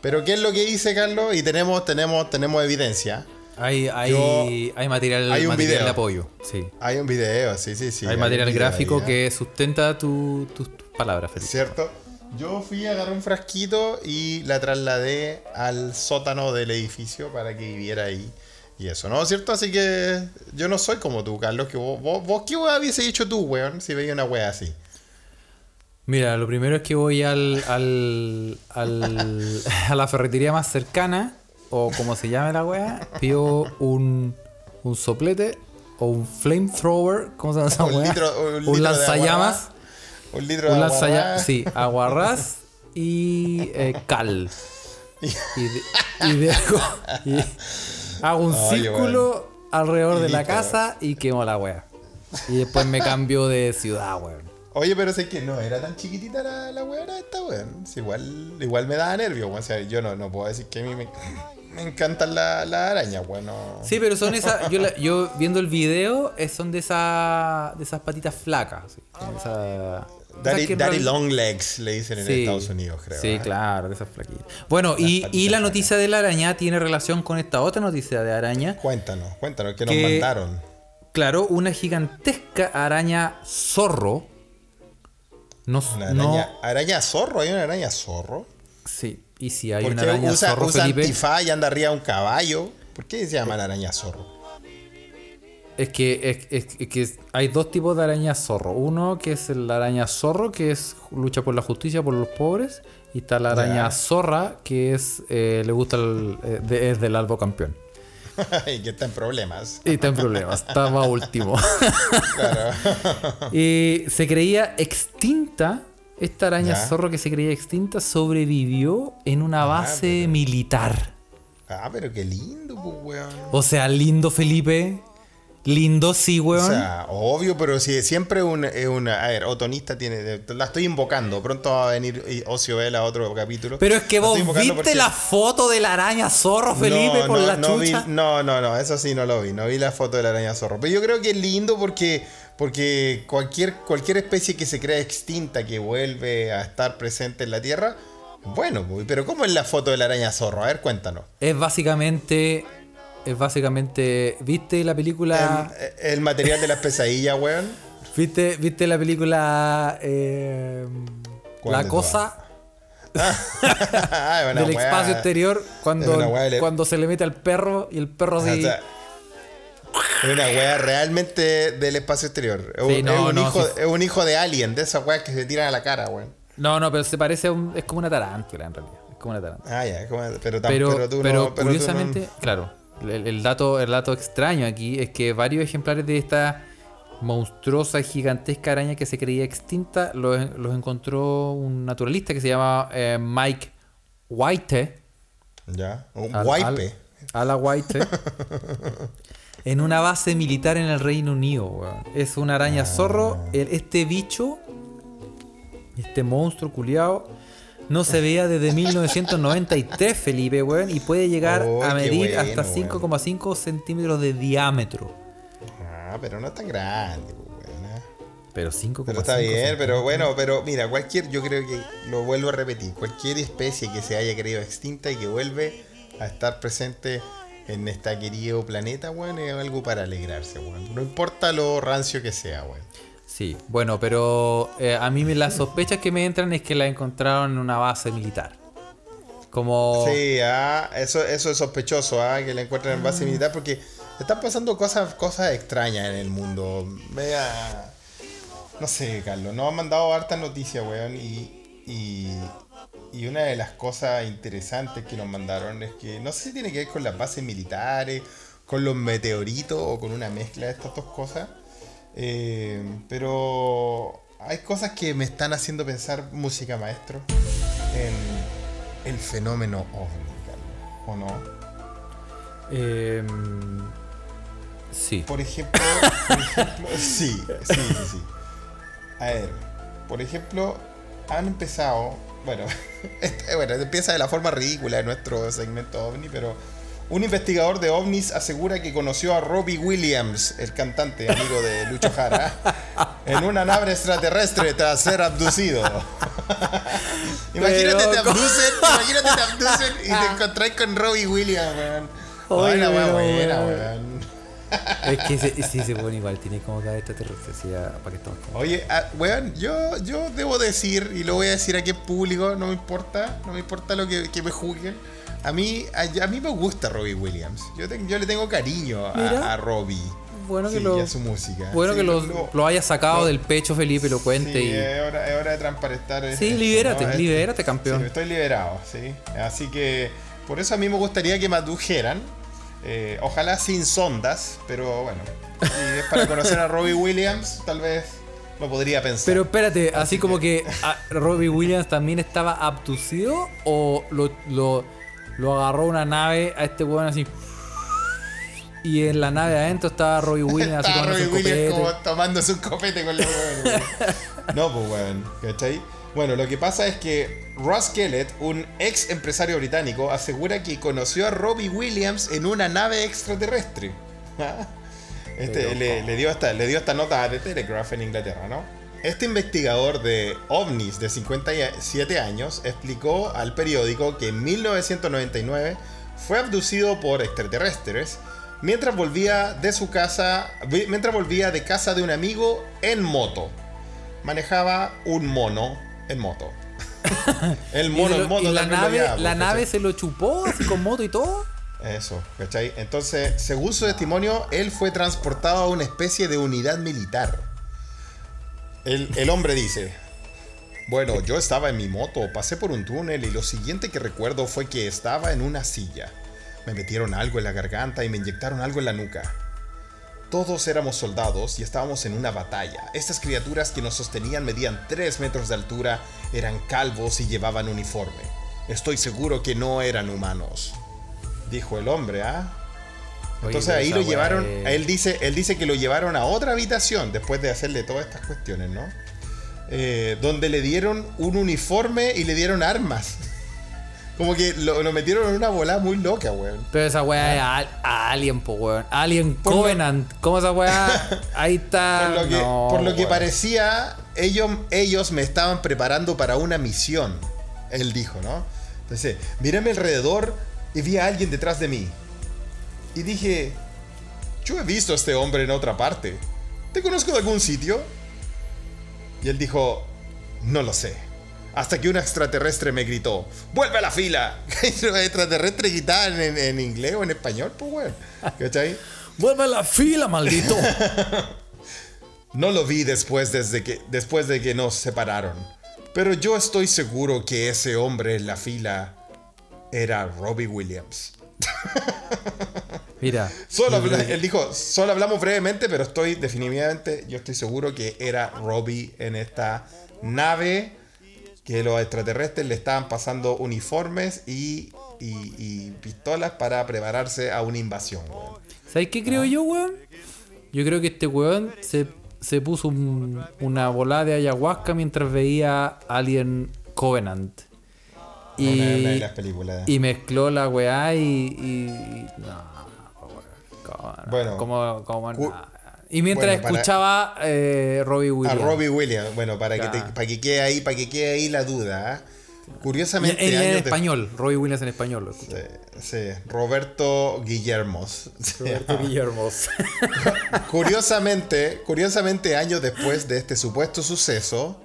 Pero ¿qué es lo que hice, Carlos? Y tenemos, tenemos, tenemos evidencia. Hay, hay, Yo- hay material, hay un material video. de apoyo. Sí. Hay un video, sí, sí, sí. hay material gráfico ¿eh? que sustenta tu- tus tus palabras, Felipe. ¿Cierto? Yo fui, agarré un frasquito y la trasladé al sótano del edificio para que viviera ahí. Y eso, ¿no? ¿Cierto? Así que yo no soy como tú, Carlos. Que vos, vos, vos ¿Qué hueá hubiese hecho tú, weón? Si veía una wea así. Mira, lo primero es que voy al, al, al- a la ferretería más cercana, o como se llame la wea, pido un, un soplete o un flamethrower, ¿cómo se llama esa litro- un Un, lanzallamas. aguarrás, Un litro de Un agua, lanzallamas, sí, aguarrás y eh, cal. Y, de- y dejo. y hago un círculo alrededor Y de la casa y quemo la wea. Y después me cambio de ciudad, weón. Oye, pero sé que no era tan chiquitita la, la weá esta, weón. Si igual, igual me daba nervio, weón. O sea, yo no, no puedo decir que a mí me, me encantan las la arañas, weón. no. Sí, pero son esas. Yo, la- yo viendo el video, eh, son de, esa, de esas patitas flacas. sí, esa- Daddy, esas daddy long legs le dicen en Sí, Estados Unidos, creo. Sí, ¿eh? claro, de esas flaquitas. Bueno, y, y la noticia de la araña tiene relación con esta otra noticia de araña. Cuéntanos, cuéntanos, que nos mandaron. Claro, una gigantesca araña zorro. No, Una no- araña, araña zorro, hay una araña zorro. Sí, y si hay ¿Por una araña usa, zorro, usa Felipe, antifaz y anda arriba de un caballo? ¿Por qué se llama la araña zorro? es que, es, es- es que hay dos tipos de araña zorro. Uno que es la araña zorro, que es lucha por la justicia, por los pobres. Y está la araña zorra, que es le gusta el, eh, de- es del albo campeón. y que está en problemas. Y está en problemas, estaba último. Claro. y se creía extinta. Esta araña Ya. zorro que se creía extinta sobrevivió en una base pero- militar. Ah, pero qué lindo, pues, weón. O sea, lindo Felipe. Lindo sí, weón. O sea, obvio, pero si siempre un, es una. A ver, Otonista tiene. La estoy invocando. Pronto va a venir Ocio Vela a otro capítulo. Pero es que La vos viste porque- la foto de la araña zorro, Felipe, no, con no, la no vi- chucha. no, no, no, eso sí no lo vi. No vi la foto de la araña zorro. Pero yo creo que es lindo porque. Porque cualquier, cualquier especie que se crea extinta que vuelve a estar presente en la Tierra. Bueno, pues, pero ¿cómo es la foto de la araña zorro? A ver, cuéntanos. Es básicamente. Es básicamente. ¿Viste la película. El, el material de las pesadillas, weón. ¿Viste, ¿Viste la película. eh, ¿Cuál la cosa Ah, una del weá. espacio exterior cuando, cuando se le mete al perro y el perro O así. sea, es una wea realmente del espacio exterior. Es, Sí, un- no, es un no, hijo, sí. es un hijo de Alien, de esas weas que se tiran a la cara, weón. No, no, pero se parece a un. Es como una tarántula en realidad. Es como una tarántula. Ah, ya, como- pero, tam- Pero, pero tú pero no. pero tú no- curiosamente, claro, el, el dato, el dato extraño aquí es que varios ejemplares de esta monstruosa y gigantesca araña que se creía extinta los, los encontró un naturalista que se llama eh, Mike White. Ya, un al- Ala White. en una base militar en el Reino Unido, weón. Es una araña zorro. Ah. El- este bicho, este monstruo culiao, no se veía desde 1993, Felipe, weón. Y puede llegar Oh, a medir bueno, hasta weón. 5,5 centímetros de diámetro. Ah, pero no es tan grande, pues, weón. ¿eh? Pero 5,5 Pero está bien, centímetros. pero bueno, pero mira, cualquier, yo creo que, lo vuelvo a repetir, cualquier especie que se haya creído extinta y que vuelve a estar presente en este querido planeta, weón, es algo para alegrarse, weón. No importa lo rancio que sea, weón. Sí, bueno, pero eh, a mí me- las sospechas que me entran es que la encontraron en una base militar. Como... Sí, ah, eso, eso es sospechoso, ah, que la encuentran en base militar porque están pasando cosas, cosas extrañas en el mundo. Vea, no sé, Carlos, nos han mandado hartas noticias, weón, y, y, y una de las cosas interesantes que nos mandaron es que no sé si tiene que ver con las bases militares, con los meteoritos o con una mezcla de estas dos cosas, eh, pero hay cosas que me están haciendo pensar, música maestro, en el fenómeno ovni, ¿o no? em, sí. Por ejemplo, por ejemplo sí, sí, sí, sí. A ver, por ejemplo, han empezado. Bueno, este- bueno, empieza de la forma ridícula de nuestro segmento ovni, pero un investigador de ovnis asegura que conoció a Robbie Williams, el cantante amigo de Lucho Jara, en una nave extraterrestre tras ser abducido. imagínate Pero, te abducen, imagínate te abducen y te encontrás con Robbie Williams, weón. Weá pero, buena, weón. Es que se- sí igual, tiene como cada extraterrestre, sí, ya, para que estamos como- Oye, ah, weón, yo, yo debo decir, y lo voy a decir aquí en público, no me importa, no me importa lo que, que me juzguen. A mí, a, a mí me gusta Robbie Williams. Yo, te- yo le tengo cariño a, a Robbie. Bueno que Sí, lo- y a su música. Bueno Sí, que lo, lo- lo haya sacado lo- del pecho, Felipe, lo cuente Sí, y... es hora, es hora de transparentar. Sí, esto, libérate, libérate, campeón. Sí, estoy liberado, sí. Así que por eso a mí me gustaría que me adujeran. Eh, ojalá sin sondas, pero bueno. Si es para conocer a Robbie Williams, tal vez lo podría pensar. Pero espérate, así como que a- Robbie Williams también estaba abducido o lo, lo, lo agarró una nave a este weón así. Y en la nave adentro estaba Robbie Williams así Estaba con Robbie Williams como tomándose un copete con los weón. No, pues weón, ¿cachai? Bueno, lo que pasa es que Ross Kellett, un ex empresario británico, asegura que conoció a Robbie Williams en una nave extraterrestre. Este, Pero, le, le dio esta, le dio esta nota de Telegraph en Inglaterra, ¿no? Este investigador de ovnis de 57 años explicó al periódico que en 1999 fue abducido por extraterrestres mientras volvía de su casa, mientras volvía de casa de un amigo en moto. Manejaba un mono en moto. El mono lo- en moto y la nave, la nave se lo chupó así con moto y todo. Eso, ¿cachai? Entonces, según su testimonio, él fue transportado a una especie de unidad militar. El, el hombre dice, bueno, yo estaba en mi moto, pasé por un túnel y lo siguiente que recuerdo fue que estaba en una silla. Me metieron algo en la garganta y me inyectaron algo en la nuca. Todos éramos soldados y estábamos en una batalla. Estas criaturas que nos sostenían medían 3 metros de altura, eran calvos y llevaban uniforme. Estoy seguro que no eran humanos. Dijo el hombre, ¿ah? Entonces ahí lo llevaron, es- él dice, él dice que lo llevaron a otra habitación después de hacerle todas estas cuestiones, ¿no? Eh, donde le dieron un uniforme y le dieron armas. Como que lo, lo metieron en una bola muy loca, weón. Pero esa weá es al- Alien, po weón. Alien Por lo- Covenant. ¿Cómo esa weá? Ahí está. Por lo que, No, por lo que parecía, ellos, ellos me estaban preparando para una misión. Él dijo, ¿no? Entonces, miré a mi alrededor y vi a alguien detrás de mí. Y dije, yo he visto a este hombre en otra parte. ¿Te conozco de algún sitio? Y él dijo, no lo sé. Hasta que un extraterrestre me gritó, ¡vuelve a la fila! Los extraterrestres gritaban en, en inglés o en español, pues, weón. ¿Cachai? Vuelve a la fila, maldito. No lo vi después, desde que, después de que nos separaron. Pero yo estoy seguro que ese hombre en la fila era Robbie Williams. Mira. Solo él dijo, solo hablamos brevemente, pero estoy definitivamente, yo estoy seguro que era Robbie en esta nave que los extraterrestres le estaban pasando uniformes y, y- y pistolas para prepararse a una invasión. weón. ¿Sabes qué creo yo, weón? Yo creo que este weón se, se puso un- una volada de ayahuasca mientras veía Alien Covenant. Una, una de Y, las películas. y mezcló la weá y. y- y- no, weón. Bueno, ¿Cómo- cómo cu- no? Y mientras bueno, para- escuchaba eh, Robbie A Williams. Robbie Williams, bueno, para que, te- para que quede ahí, para que quede ahí la duda. ¿ah? Curiosamente, en, en años de- español, Robbie Williams en español. Lo escuché. Sí, sí, Roberto Guillermos. Roberto Guillermos. curiosamente, curiosamente, años después de este supuesto suceso,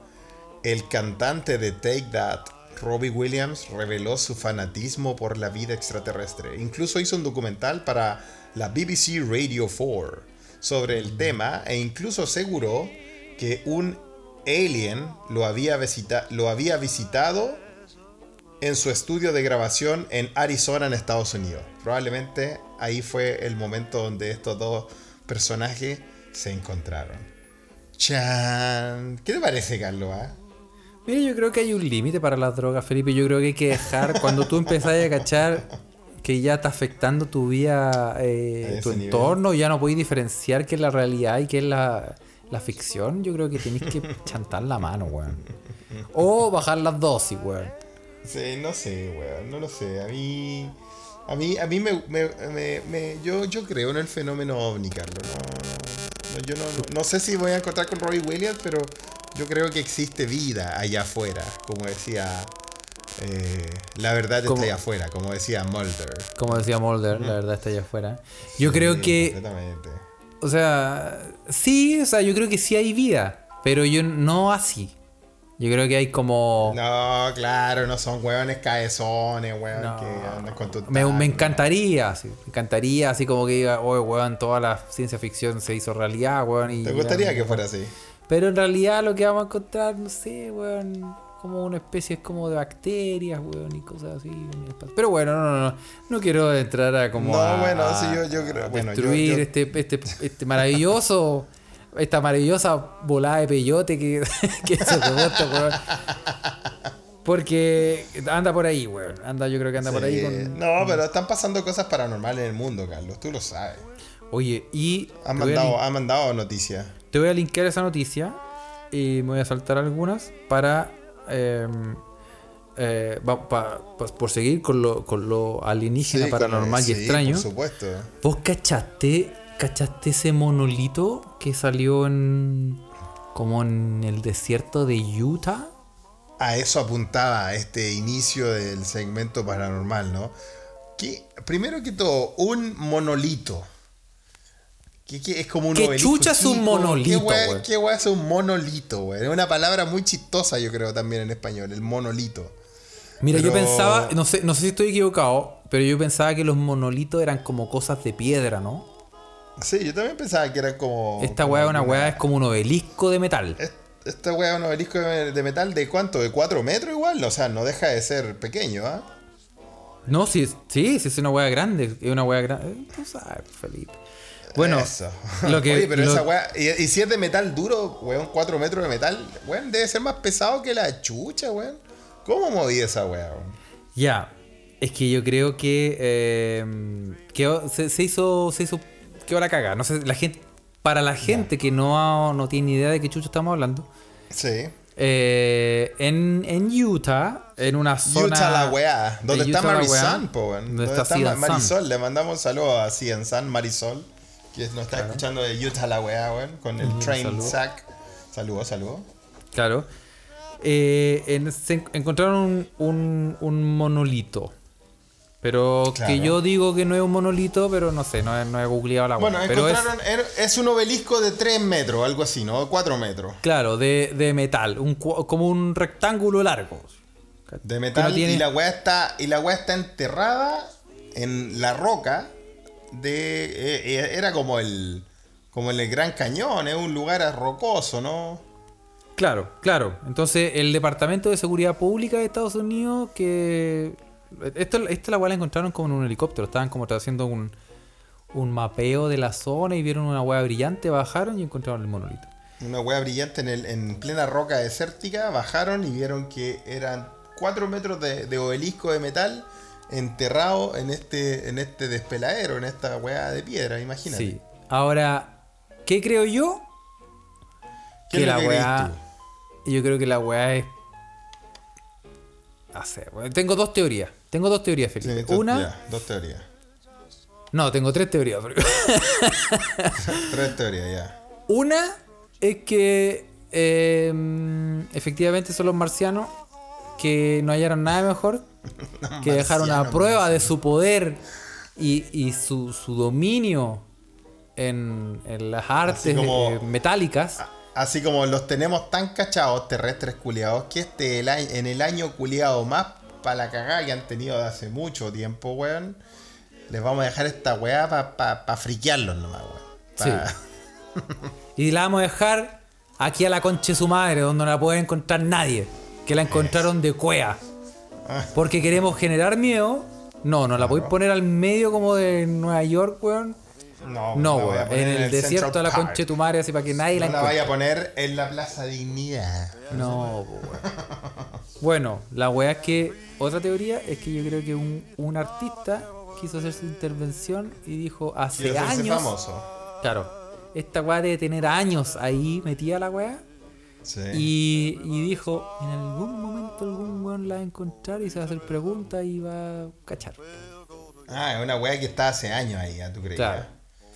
el cantante de Take That, Robbie Williams, reveló su fanatismo por la vida extraterrestre. Incluso hizo un documental para la BBC Radio 4 sobre el tema e incluso aseguró que un alien lo había, visita- lo había visitado en su estudio de grabación en Arizona, en Estados Unidos. Probablemente ahí fue el momento donde estos dos personajes se encontraron. Chan. ¿Qué te parece, Carlos? ah? Mira, yo creo que hay un límite para las drogas, Felipe. Yo creo que hay que dejar, cuando tú empezás a cachar que ya está afectando tu vida, eh, tu ese nivel. entorno, ya no podéis diferenciar qué es la realidad y qué es la, la ficción, yo creo que tenéis que chantar la mano, weón. O bajar las dosis, weón. Sí, no sé, weón, no lo sé. A mí. A mí, a mí me, me, me- me- yo, yo creo en el fenómeno ovni, Carlos. No, no, yo no, no sé si voy a encontrar con Robbie Williams, pero yo creo que existe vida allá afuera. Como decía. Eh, la verdad está allá afuera, como decía Mulder. Como decía Mulder, la verdad está allá afuera. Yo creo que, o sea, sí, o sea, yo creo que sí hay vida, pero yo no así. Yo creo que hay como... No, claro, no son hueones caezones, weón, No. que andan con tu Me, me encantaría, sí, me encantaría, así como que diga, oye, weón, toda la ciencia ficción se hizo realidad, weón. Y ¿Te gustaría que fuera así? Pero en realidad lo que vamos a encontrar, no sé, weón, como una especie como de bacterias, weón, y cosas así. Pero bueno, no, no, no, no quiero entrar a como No, a, bueno, a- sí, yo- yo creo- a bueno, yo- destruir yo- Este, este, este maravilloso, esta maravillosa volada de peyote que, que se gusta, weón. Porque anda por ahí, weón. Anda, yo creo que anda por ahí con... No, pero están pasando cosas paranormales en el mundo, Carlos, tú lo sabes. Oye, y Han te voy a mandado, lin- han mandado noticias. Te voy a linkear esa noticia y me voy a saltar algunas para. Eh, eh, va- pa- pa- por seguir con lo, con lo alienígena, Sí, paranormal y sí, extraño. Por supuesto. ¿Vos cachaste, cachaste ese monolito que salió en. como en el desierto de Utah? A eso apuntaba este inicio del segmento paranormal, ¿no? Que, primero que todo, un monolito. ¿Qué, qué- es como un ¿Qué obelisco chucha es un monolito, ¿Qué wea es un monolito, güey? Es una palabra muy chistosa, yo creo, también en español, el monolito. Mira, yo pensaba, no sé, no sé si estoy equivocado, pero yo pensaba que los monolitos eran como cosas de piedra, ¿no? Sí, yo también pensaba que era como... Esta weá es una weá, es como un obelisco de metal. Es- Esta weá es un obelisco de de metal de cuánto? ¿De 4 metros igual? O sea, no deja de ser pequeño, ¿ah? No, sí, sí, sí es una hueá grande. Es una hueá grande. Tú sabes, Felipe. Bueno, Eso. lo que. Oye, pero lo- esa weá. Y, y si es de metal duro, weón, 4 metros de metal, weón, debe ser más pesado que la chucha, weón. ¿Cómo moví esa weá, weón? Ya. Es que yo creo que. eh, que se, se hizo. Se hizo. Quedó la caga. No sé, la gente. Para la gente que no, no tiene idea de qué chucho estamos hablando. Sí. eh, en, en Utah, en una zona. Utah la weá. de Donde está Marisol, po, weón. Donde está. Marisol. Le mandamos un saludo a Cian San Marisol, que nos está escuchando de Utah la weá, weón, con el train saludo. sack. Saludos, saludos. Claro. Eh, en- se en- encontraron un, un- un monolito. Pero que yo digo que no es un monolito, pero no sé, no he, no he googleado la Bueno. Pero encontraron. Es un obelisco de 3 metros, algo así, ¿no? 4 metros. claro, de, de metal, un, como un rectángulo largo. De metal no tiene- y la weá está y la weá está enterrada en la roca de eh, eh, era como el como el Gran Cañón, es un lugar rocoso, ¿no? Claro, claro. Entonces, el Departamento de Seguridad Pública de Estados Unidos, que. Esto, esto la cual la encontraron como en un helicóptero. Estaban como haciendo un, un mapeo de la zona y vieron una hueá brillante, bajaron y encontraron el monolito. Una weá brillante en, el, en plena roca desértica, bajaron y vieron que eran 4 metros de, de obelisco de metal enterrado en este en este despeladero, en esta weá de piedra, imagínate. Sí. Ahora, ¿qué creo yo? ¿Qué que es lo la que weá. Yo creo que la weá es. No sé, tengo dos teorías. Tengo dos teorías, Felipe. Una. ya, dos teorías. No, tengo tres teorías. porque- Tres teorías, ya. Una es que eh, efectivamente son los marcianos que no hallaron nada mejor, que dejaron a prueba de su poder y, y su, su dominio en, en las artes como- eh, metálicas. Así como los tenemos tan cachados, terrestres culiados, que este el en el año culiado más para la cagada que han tenido de hace mucho tiempo, weón, les vamos a dejar esta weá para pa, pa friquearlos nomás, weón. Pa- Sí. Y la vamos a dejar aquí a la concha de su madre, donde no la puede encontrar nadie. Que la encontraron de cuea. Porque queremos generar miedo. No, no la podéis poner al medio como de Nueva York, weón. No, No, weón. En el, desierto de la concha de tu madre, así para que nadie la No la vaya a poner en la Plaza Dignidad. No, weón. Bueno, la weá es que. Otra teoría es que yo creo que un, un artista quiso hacer su intervención y dijo hace años. famoso. Claro. esta weá debe tener años ahí metida la weá. Sí. Y, y dijo, en algún momento algún weón la va a encontrar y se va a hacer preguntas y va a cachar. Ah, es una weá que está hace años ahí, ¿ya tú crees? Claro.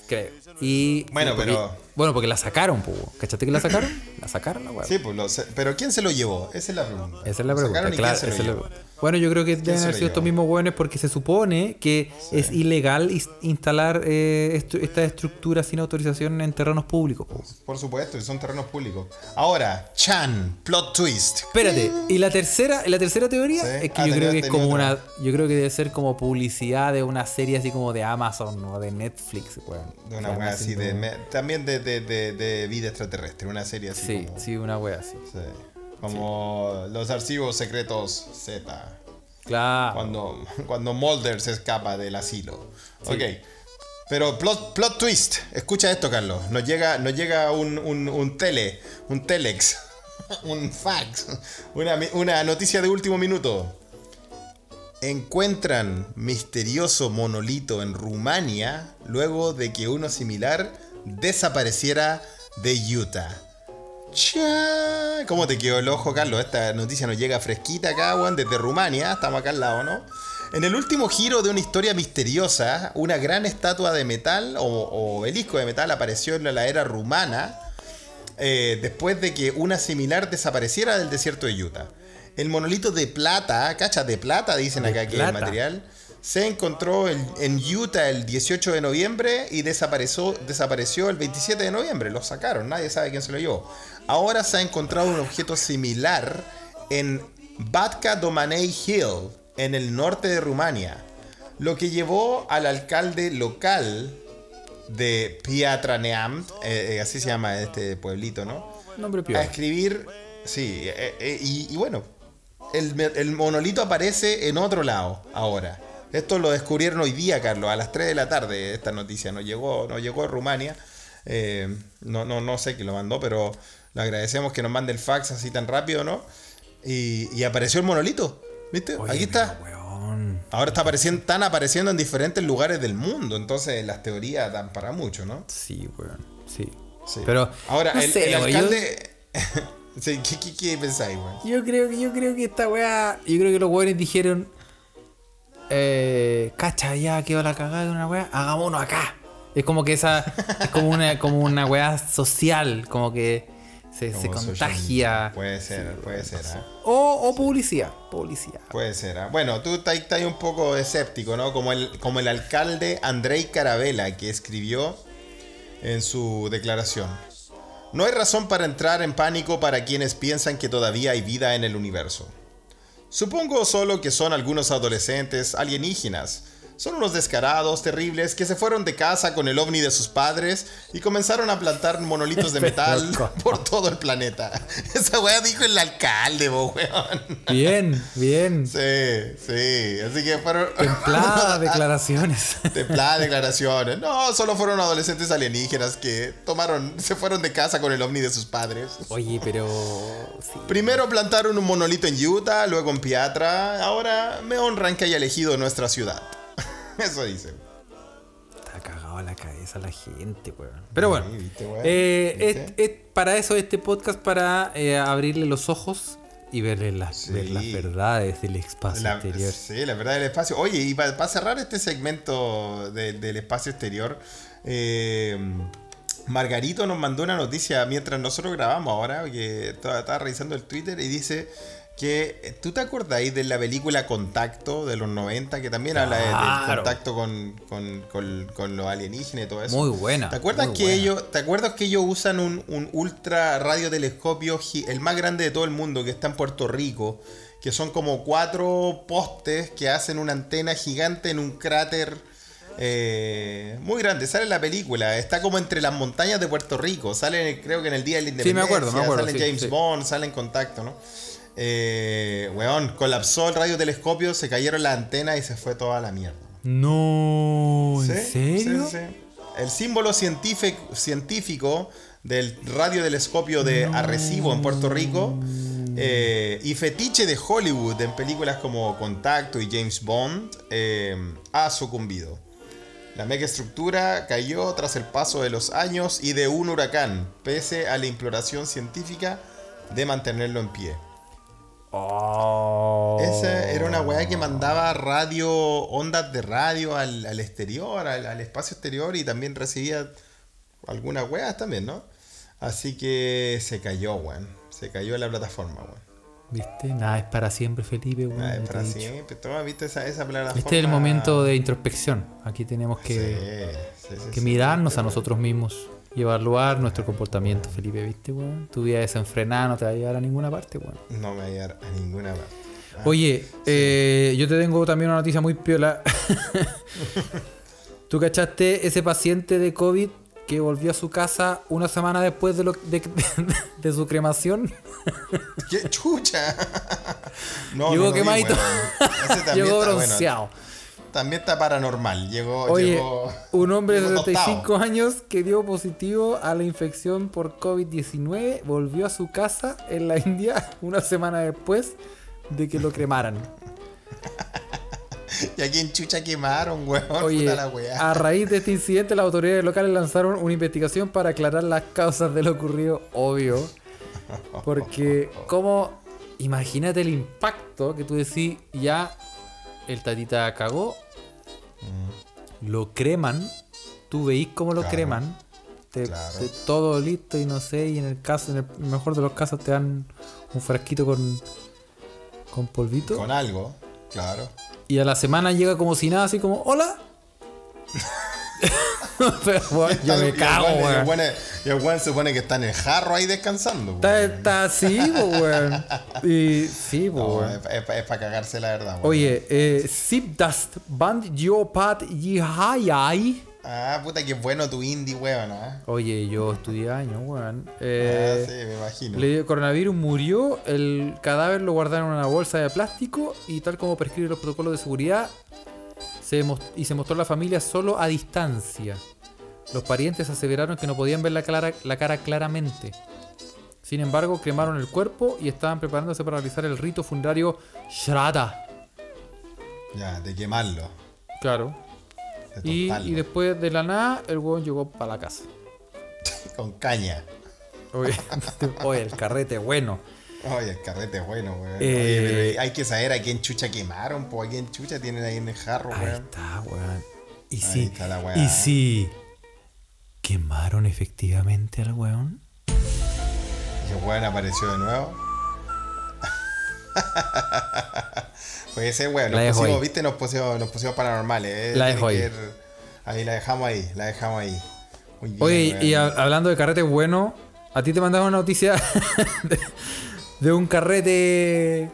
Creo. Y, Bueno, porque- pero- Bueno, porque la sacaron, pues. ¿Cachaste que la sacaron? La sacaron la weá. Sí, pues lo. Pero ¿quién se lo llevó? Esa es la pregunta. Esa es la ¿Lo pregunta, claro. esa es la- llevó? Bueno, yo creo que deben haber sido estos mismos hueones porque se supone que es ilegal instalar eh, estu- estas estructuras sin autorización en terrenos públicos. po. Por supuesto, y son terrenos públicos. Ahora, Chan, plot twist. Espérate, y la tercera, la tercera teoría Sí. es que Ah, yo creo que es como otra. una, yo creo que debe ser como publicidad de una serie así como de Amazon o de Netflix, weón. De una Que van así de. me- también de, de, de, de vida extraterrestre. Una serie así Sí, como. sí, una wea así. sí, como los archivos secretos Z. Claro. Cuando, cuando Mulder se escapa del asilo. Ok. Pero plot, plot twist. Escucha esto, Carlos. Nos llega, nos llega un, un, un tele, un telex, un fax, una, una noticia de último minuto. Encuentran misterioso monolito en Rumania luego de que uno similar desapareciera de Utah. Cha. ¿Cómo te quedó el ojo, Carlos? Esta noticia nos llega fresquita acá, weón, desde Rumania. Estamos acá al lado, ¿no? En el último giro de una historia misteriosa, una gran estatua de metal o, o obelisco de metal apareció en la era rumana eh, después de que una similar desapareciera del desierto de Utah. El monolito de plata, cachas de plata, dicen De acá que es el material, se encontró en, en Utah el 18 de noviembre y desapareció, desapareció el 27 de noviembre. Lo sacaron, nadie sabe quién se lo llevó. Ahora se ha encontrado un objeto similar en Batka Domanei Hill, en el norte de Rumania, lo que llevó al alcalde local de Piatraneam, eh, eh, así se llama este pueblito, ¿no? Nombre a escribir. Sí, eh, y, y bueno, el, monolito aparece en otro lado ahora. Esto lo descubrieron hoy día, Carlos, a las 3 de la tarde. Esta noticia nos llegó, nos llegó de Rumania. Eh, no, no, no sé quién lo mandó, pero le agradecemos que nos mande el fax así tan rápido, ¿no? Y, y apareció el monolito. ¿Viste? Oye, Aquí está. weón. Ahora está apareciendo, están apareciendo en diferentes lugares del mundo. Entonces las teorías dan para mucho, ¿no? Sí, weón. Sí. Sí. Pero. Ahora, no el, sé, el weón, yo- alcalde. ¿qué, qué, qué pensáis, weón? Yo creo, que- yo creo que esta weá. Yo creo que los weones dijeron. Eh, cacha, ya quedó la cagada de una weá. Hagámonos acá. Es como que esa. Es como una, como una weá social. Como que se, se Como social contagia. Puede ser, puede ser, ¿ah? O, o publicidad. Publicidad. Puede ser. ¿ah? Bueno, tú estás estás un poco escéptico, ¿no? Como el, como el alcalde Andrei Carabela, que escribió en su declaración. No hay razón para entrar en pánico para quienes piensan que todavía hay vida en el universo. Supongo solo que son algunos adolescentes alienígenas. Son unos descarados, terribles, que se fueron de casa con el ovni de sus padres y comenzaron a plantar monolitos de metal por todo el planeta. Esa weá dijo el alcalde, bo, weón. Bien, bien. Sí, sí. Así que fueron. Templadas declaraciones. Templadas declaraciones. No, solo fueron adolescentes alienígenas que tomaron, se fueron de casa con el ovni de sus padres. Oye, pero. Sí. Primero plantaron un monolito en Utah, luego en Piatra. Ahora me honran que haya elegido nuestra ciudad. Eso dice. Está cagado la cabeza la gente, weón. Pero bueno, Sí, ¿viste, weón? eh, ¿Viste? es- es para eso este podcast, para eh, abrirle los ojos y las, Sí. ver las verdades del espacio La, exterior. sí, la verdad del espacio. Oye, y para cerrar este segmento de- del espacio exterior, eh, Margarito nos mandó una noticia mientras nosotros grabamos ahora, que estaba, estaba revisando el Twitter y dice que tú te acordáis de la película Contacto de los 90, que también habla de- del Claro. contacto con, con, con- con los alienígenas y todo eso. Muy buena, ¿Te acuerdas que buena. ellos, ¿te acuerdas que ellos usan un, un ultra radiotelescopio, el más grande de todo el mundo, que está en Puerto Rico? Que son como cuatro postes que hacen una antena gigante en un cráter eh, muy grande. Sale en la película, está como entre las montañas de Puerto Rico. Sale, creo que en el Día de la Sí, me Independencia. acuerdo, me acuerdo, Sale sí, James sí. Bond, sale en contacto, ¿no? Eh, weón, colapsó el radiotelescopio, se cayeron las antenas y se fue toda la mierda. No, ¿en Sí, serio? sí, sí. El símbolo científico, científico del radiotelescopio de Arrecibo en Puerto Rico eh, y fetiche de Hollywood en películas como Contacto y James Bond eh, ha sucumbido. La megaestructura cayó tras el paso de los años y de un huracán, pese a la imploración científica de mantenerlo en pie. Oh. Esa era una weá que mandaba radio, ondas de radio al, al exterior, al, al espacio exterior y también recibía algunas weas también, ¿no? Así que se cayó, weón. Se cayó la plataforma, weón. ¿Viste? Nada es para siempre, Felipe. weón, Ah, es para siempre. Toma, ¿viste esa, esa plataforma? Este es el momento de introspección. Aquí tenemos que, sí, sí, que mirarnos a nosotros mismos y evaluar nuestro comportamiento, Felipe, ¿viste, weón? Tu vida desenfrenada no te va a llevar a ninguna parte, weón. No me va a llegar a ninguna parte. Ah, Oye, eh, yo te tengo también una noticia muy piola. ¿Tú cachaste ese paciente de COVID que volvió a su casa una semana después de, lo, de, de su cremación? ¡Qué chucha! No, Llegó no quemadito. Llegó bueno. También está paranormal. Llegó. Oye, llegó, un hombre de llegó 75 tostado. años que dio positivo a la infección por COVID-19 volvió a su casa en la India una semana después de que lo cremaran. ¿Y a quién chucha quemaron, weón? Oye, Puta la weá. a raíz de este incidente, las autoridades locales lanzaron una investigación para aclarar las causas de lo ocurrido, obvio. Porque, como, imagínate el impacto que tú decís, ya el tatita cagó, lo creman, tú veís cómo lo Claro. creman, te- Claro. te- todo listo y no sé, y en el caso, en el mejor de los casos te dan un frasquito con, con polvito. Con algo, claro. Y a la semana llega como si nada, así como, hola. Pero bueno, yo me cago, weón- y el weón. se supone que está en el jarro ahí descansando. Está, está así, weón. Y sí, No, weón. es, para cagarse la verdad, weón. Oye, eh, Zipdust Band Geopat Yihayai. Ah, puta, que bueno tu indie, weón. ¿ah? Oye, yo estudié años, weón. Ah, Eh, sí, me imagino. Le dio coronavirus, murió, el cadáver lo guardaron en una bolsa de plástico y tal como prescriben los protocolos de seguridad, se y se mostró la familia solo a distancia. Los parientes aseveraron que no podían ver la, clara- la cara claramente. Sin embargo, cremaron el cuerpo y estaban preparándose para realizar el rito funerario Shraddha. Ya, de quemarlo. Claro. De Y, y después de la nada, el huevón llegó para la casa. Con caña. Oye, oye, el carrete bueno. Oye, el carrete es bueno, weón. Eh, Oye, pero hay que saber a quién chucha quemaron, pues a quién chucha tienen ahí en el jarro, Ahí weón. está, weón. Y Ahí está la weá. y sí. ¿Quemaron efectivamente al weón? Y el weón apareció de nuevo. pues ese weón, La nos pusimos, ahí. viste, nos pusimos, nos pusimos paranormales. eh. La dejo ahí. Ahí la dejamos ahí, la dejamos ahí. Bien, Oye, weón. y hab- hablando de carrete bueno, a ti te mandaron una noticia de, de un carrete.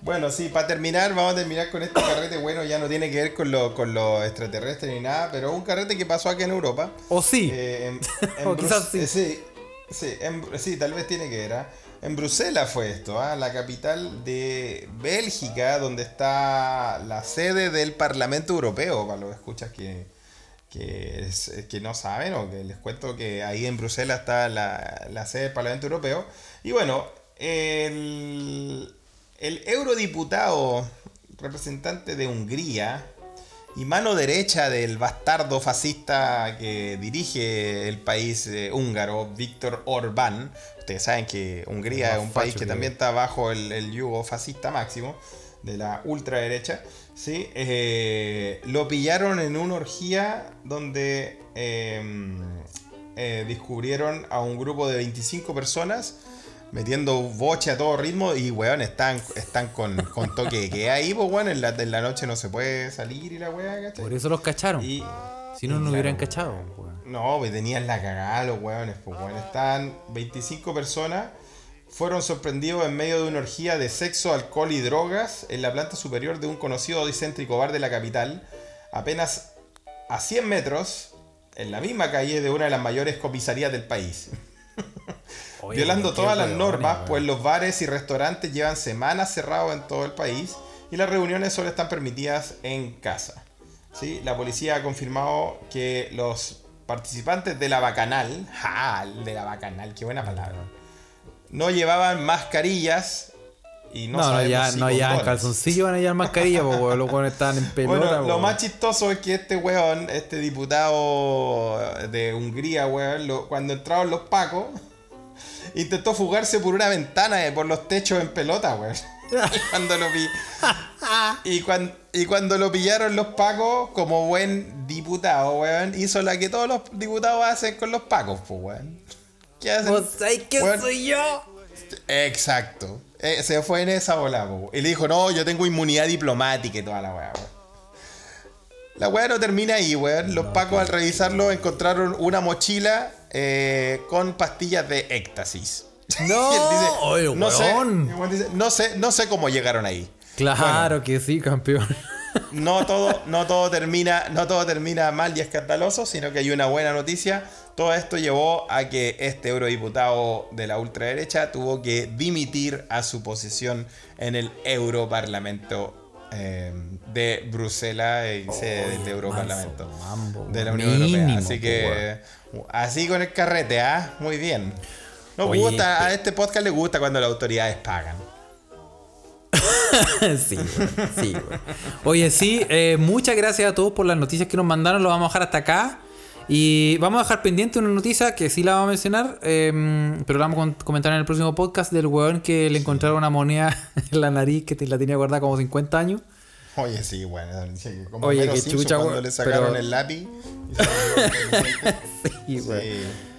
Bueno, sí, para terminar, vamos a terminar con este carrete. Bueno, ya no tiene que ver con lo, con lo extraterrestre ni nada, pero un carrete que pasó aquí en Europa. O sí. Eh, en- en O quizás sí. eh, sí, sí, en- sí, tal vez tiene que ver. ¿ah? En Bruselas fue esto, ¿ah? la capital de Bélgica, donde está la sede del Parlamento Europeo, para los escuchas que, que, es- que no saben, o que les cuento que ahí en Bruselas está la, la sede del Parlamento Europeo. Y bueno, el, el eurodiputado representante de Hungría, y mano derecha del bastardo fascista que dirige el país eh, húngaro, Víctor Orbán. Ustedes saben que Hungría es un país que que también está bajo el, el yugo fascista máximo de la ultraderecha. ¿sí? Eh, lo pillaron en una orgía donde eh, descubrieron a un grupo de 25 personas metiendo boche a todo ritmo y weón están, están con, con toque de que ahí, pues weón, en la, en la noche no se puede salir y la weá, ¿cachai? Por eso los cacharon. Y, si no, no claro, hubieran cachado, weón. No, pues tenían la cagada los weones, pues weón. Están 25 personas. Fueron sorprendidos en medio de una orgía de sexo, alcohol y drogas en la planta superior de un conocido y céntrico bar de la capital, apenas a 100 metros, en la misma calle de una de las mayores comisarías del país. Oye, Violando todas las normas, pues los bares y restaurantes llevan semanas cerrados en todo el país y las reuniones solo están permitidas en casa. ¿Sí? La policía ha confirmado que los participantes de la bacanal, ¡ja! De la bacanal, qué buena palabra. No llevaban mascarillas Y no, No, no, ya, si no, ya calzoncillo van a llevar mascarilla, porque los weones estaban en pelota, Bueno, lo más chistoso es que este weón, este diputado de Hungría, weón, lo- cuando entraron los pacos, intentó fugarse por una ventana, eh, por los techos en pelota, weón. Cuando lo pi- y, cuan- y cuando lo pillaron los pacos, como buen diputado, weón, hizo la que todos los diputados hacen con los pacos, pues, weón. ¿Qué hacen? ¿Vos sabés quién Weón, soy yo? Exacto. Eh, se fue en esa bola, po. Y le dijo, no, yo tengo inmunidad diplomática y toda la weá, weón. La weá no termina ahí, weón. Los pacos al revisarlo encontraron una mochila eh, con pastillas de éxtasis. No, dice, oye, sé, dice, no sé, no sé cómo llegaron ahí. Claro que sí, campeón. No todo, no todo termina, no todo termina mal y escandaloso, sino que hay una buena noticia. Todo esto llevó a que este eurodiputado de la ultraderecha tuvo que dimitir a su posición en el Europarlamento eh, de Bruselas y sede del Europarlamento de la. Unión Europea. Así que así con el carrete, ¿ah? Muy bien. Nos Oye, gusta, a pero- este podcast le gusta cuando las autoridades pagan. sí, sí. Oye, sí, eh, muchas gracias a todos por las noticias que nos mandaron. Lo vamos a dejar hasta acá. Y vamos a dejar pendiente una noticia que sí la vamos a mencionar, eh, pero la vamos a comentar en el próximo podcast del weón que le encontraron una moneda en la nariz que te- la tenía guardada como 50 años. Oye, sí, bueno, como Oye, Simpson chucha, cuando le sacaron pero- el lápiz. y Sí, weón. Sí.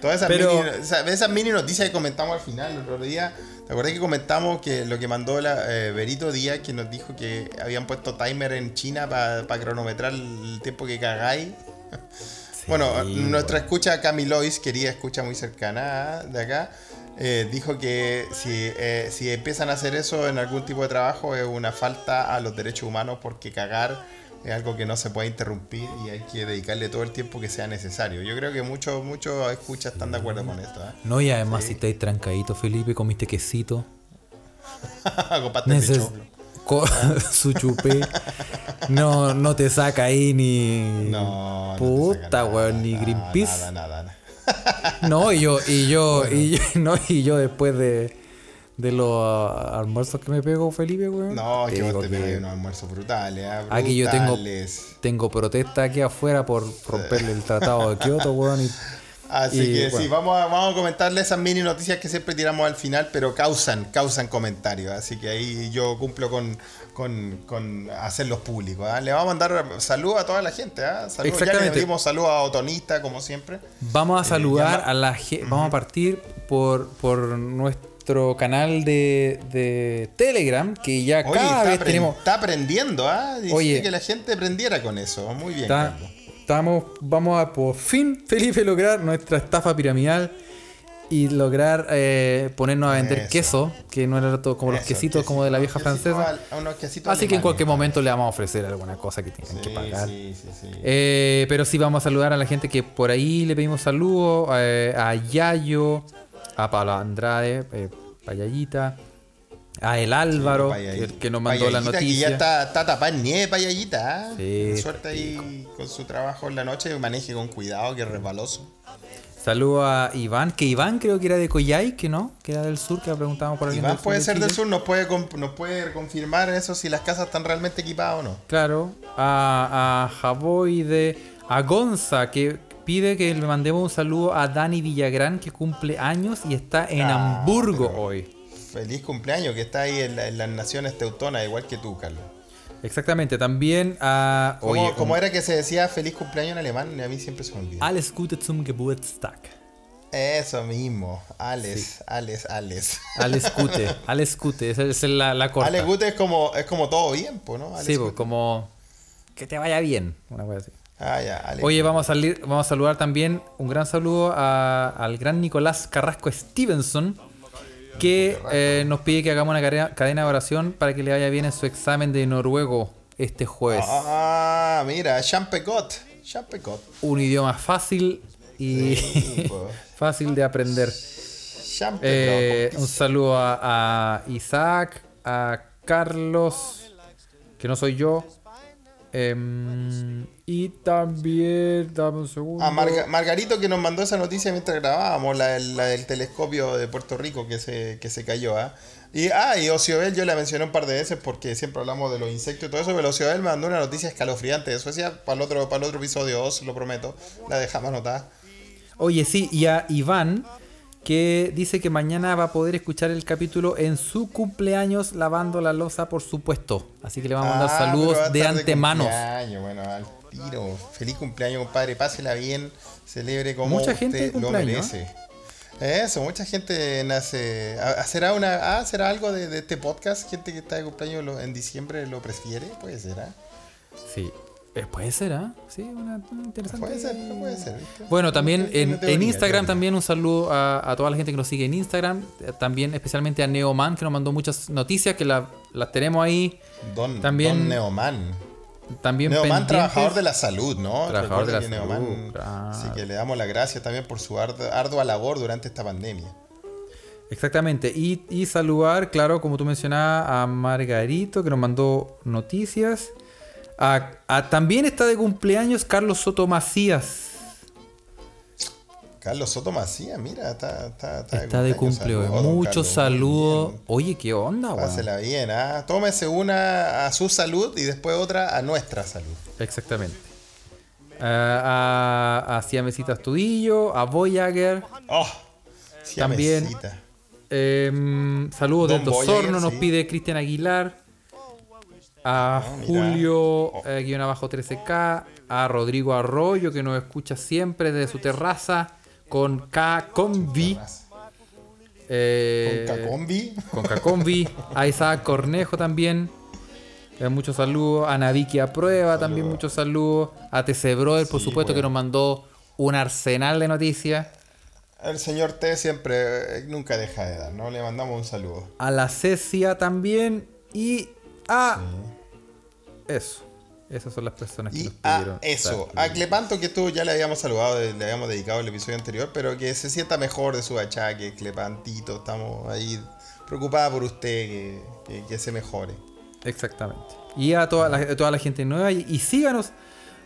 Todas esas, Pero- mini, esas mini noticias que comentamos al final, el otro día, ¿te acuerdas que comentamos que lo que mandó la, eh, Berito Díaz, que nos dijo que habían puesto timer en China para cronometrar el tiempo que cagáis? bueno, nuestra escucha Camilois, querida escucha muy cercana de acá, eh, dijo que si, eh, si empiezan a hacer eso en algún tipo de trabajo es una falta a los derechos humanos porque cagar es algo que no se puede interrumpir y hay que dedicarle todo el tiempo que sea necesario. Yo creo que muchos muchos escuchas están de acuerdo con esto. ¿eh? No, y además si estáis trancadito, Felipe, comiste quesito. Neces- su chupé. No, no te saca ahí ni. No, Puta, weón, ni Greenpeace. Nada, nada, nada. No, y yo, y yo, y yo, no, y yo después de, de los ah, almuerzos que me pego, Felipe, weón. No, te que vos te pegas unos almuerzos brutales. ¿eh? Aquí yo tengo, Brutales. tengo protesta aquí afuera por romperle el tratado de Kioto, weón. y- Así Y, que bueno. sí, vamos a, vamos a comentarle esas mini noticias que siempre tiramos al final, pero causan, causan comentarios. Así que ahí yo cumplo con, con, con hacerlos públicos. ¿ah? Le vamos a mandar saludos a toda la gente. ¿ah? Saludos. Ya le Exactamente. dimos saludos a Otonista, como siempre. Vamos a saludar llama- a la gente. Vamos a partir por, por nuestro canal de, de Telegram, que ya Oye, cada vez tenemos. está aprendiendo, ¿ah? Oye. que la gente aprendiera con eso. Muy bien, Está- Carlos. Estamos, vamos a por fin, Felipe, lograr nuestra estafa piramidal y lograr eh, ponernos a vender Eso. queso, que no era todo como los quesitos como de la vieja francesa. al- Así que en cualquier momento le vamos a ofrecer alguna cosa que tengan que pagar. sí, sí, sí. Eh, pero sí vamos a saludar a la gente que por ahí le pedimos saludos, eh, a Yayo, a Pablo Andrade, Payallita, a el Álvaro, el que nos mandó la Payallita, que noticia. ya está, está tapada en nieve, Payallita. ¿ah? Sí. Suerte ahí con su trabajo en la noche. Maneje con cuidado, que es resbaloso. Saludo a Iván, que Iván creo que era de Coyhai, que no, que era del sur, que preguntábamos por alguien Iván puede de ser del sur, nos puede, nos puede confirmar eso si las casas están realmente equipadas o no. Claro, a, a Javoide, a Gonza, que pide que le mandemos un saludo a Dani Villagrán, que cumple años y está en Ah, Hamburgo pero- hoy. Feliz cumpleaños, que está ahí en, la- en las naciones teutonas, igual que tú, Carlos. Exactamente, también a... ¿Cómo, oye, cómo un- era que se decía feliz cumpleaños en alemán? A mí siempre se me olvida. Alles Gute zum Geburtstag. Eso mismo, Ales, Ales, Ales. Alles Gute, Alles Gute, esa es la, la corta. Alex Gute es como, es como todo bien, ¿no? Alex Sí, Gute. como que te vaya bien, una cosa así. Ah, ya, Alex Oye, Gute. vamos a salir, vamos a saludar también un gran saludo a- al gran Nicolás Carrasco Stevenson, que eh, nos pide que hagamos una cadena, de oración para que le vaya bien en su examen de noruego este jueves. Ah, mira, Champecot. Champecot. Un idioma fácil y Sí, po. fácil de aprender. Eh, un saludo a, a Isaac, a Carlos, que no soy yo. Em, y también, dame un segundo. A Marga- Margarito que nos mandó esa noticia mientras grabábamos, la, del- la del telescopio de Puerto Rico que se, que se cayó. ¿ah? Y, ah, y Ociobel yo la mencioné un par de veces porque siempre hablamos de los insectos y todo eso, pero Ociobel me mandó una noticia escalofriante de Suecia para el otro, para el otro episodio, os lo prometo. La dejamos anotada. Oye, sí, y a Iván, que dice que mañana va a poder escuchar el capítulo en su cumpleaños lavando la losa, por supuesto. Así que le vamos a mandar Ah, saludos de antemano. cumpleaños, bueno, al tiro. Feliz cumpleaños, compadre. Pásela bien. Celebre como Mucha gente lo merece. Eso, mucha gente nace. ¿ah, ¿Será, una, ah, ¿será algo de, de este podcast? Gente que está de cumpleaños en diciembre lo prefiere, puede ser, ¿ah? Sí. Eh, puede ser, ¿ah? Sí, una, una interesante. Puede ser, puede ser. ¿viste? Bueno, también en, Instagram también un saludo a, a toda la gente que nos sigue en Instagram. eh, También especialmente a Neoman que nos mandó muchas noticias que la- las tenemos ahí. Don, También- Don Neoman. También Neoman, pendientes. trabajador de la salud, ¿no? Trabajador de la salud, claro. Así que le damos las gracias también por su ard- ardua labor durante esta pandemia. Exactamente. Y, y saludar, claro, como tú mencionabas, a Margarito que nos mandó noticias. A, a- también está de cumpleaños Carlos Soto Macías. Carlos Soto Macías, mira, está, está, está Está de cumpleaños. Saludos, Muchos saludos. Oye, ¿qué onda, weón? Pásela bien, ¿ah? Tómese una a su salud y después otra a nuestra salud. Exactamente. Ah, a, a Siamesita Estudillo, a Voyager. ¡Oh! También-. Em, saludos Don desde Voyager, Osorno, nos sí. pide Cristian Aguilar. A Ah. Julio, eh, guion abajo 13K. A Rodrigo Arroyo, que nos escucha siempre desde su terraza. Con K Convi. Eh, Con Cacombi. con Cacombi. A Isaac Cornejo también. Eh, muchos saludos. A Naviki a prueba también muchos saludos. A TC Brother, por supuesto, que nos mandó un arsenal de noticias. El señor T siempre, eh, nunca deja de dar, ¿no? Le mandamos un saludo. a la Cecia también y a eso. Esas son las personas que Y nos a pidieron. eso, a Clepanto que tú ya le habíamos saludado, le habíamos dedicado el episodio anterior, pero que se sienta mejor de su achaque, Clepantito, estamos ahí preocupada por usted, que, que- que se mejore. Exactamente. Y a toda la, a toda la gente nueva. Y, y síganos.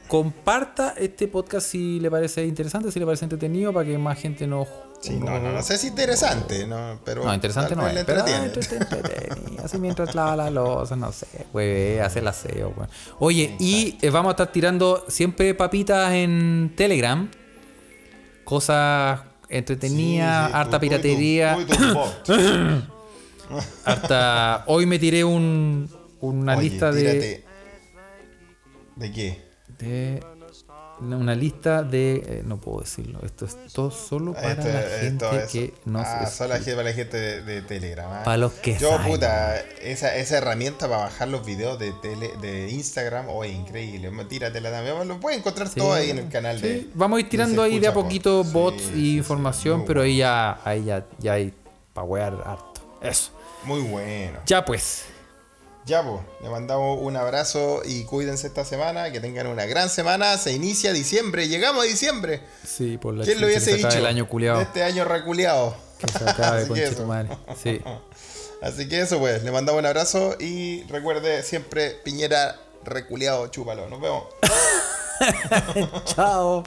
Comparta este podcast si le parece interesante, si le parece entretenido, para que más gente nos. Sí, no, no, no sé si interesante, ¿no? Pero No, interesante no es. Pero Así mientras lava la losa, no sé, güey, hace el aseo, güey. Oye, y eh, vamos a estar tirando siempre papitas en Telegram. Cosas entretenidas, Sí, sí, harta piratería. tú y tu bot. Hasta hoy me tiré un, una Oye, lista de. ¿De qué? de- Una lista de. eh, no puedo decirlo. Esto es todo solo para Esto- la gente es- que nos. ah, solo para la gente de, de Telegram. ah. Para los que Yo, saben. puta, esa, esa herramienta para bajar los videos de tele, de Instagram, oh, es increíble. Tíratela también. Lo puedes encontrar Sí. todo ahí en el canal Sí, de. Vamos a ir tirando ahí de a poquito bots sí, y información, pero bueno. ahí ya, ahí ya, ya hay para wear harto. Eso. Muy bueno. Ya pues. Ya, pues, le mandamos un abrazo y cuídense esta semana. Que tengan una gran semana. Se inicia diciembre. Llegamos a diciembre. Sí, por la ¿Quién lo hubiese que dicho? el año culiado. Este año reculeado. Que se acabe, Así que conche eso. madre. Sí. Así que eso, pues, le mandamos un abrazo y recuerde siempre, Piñera reculeado, chúpalo. Nos vemos. Chao.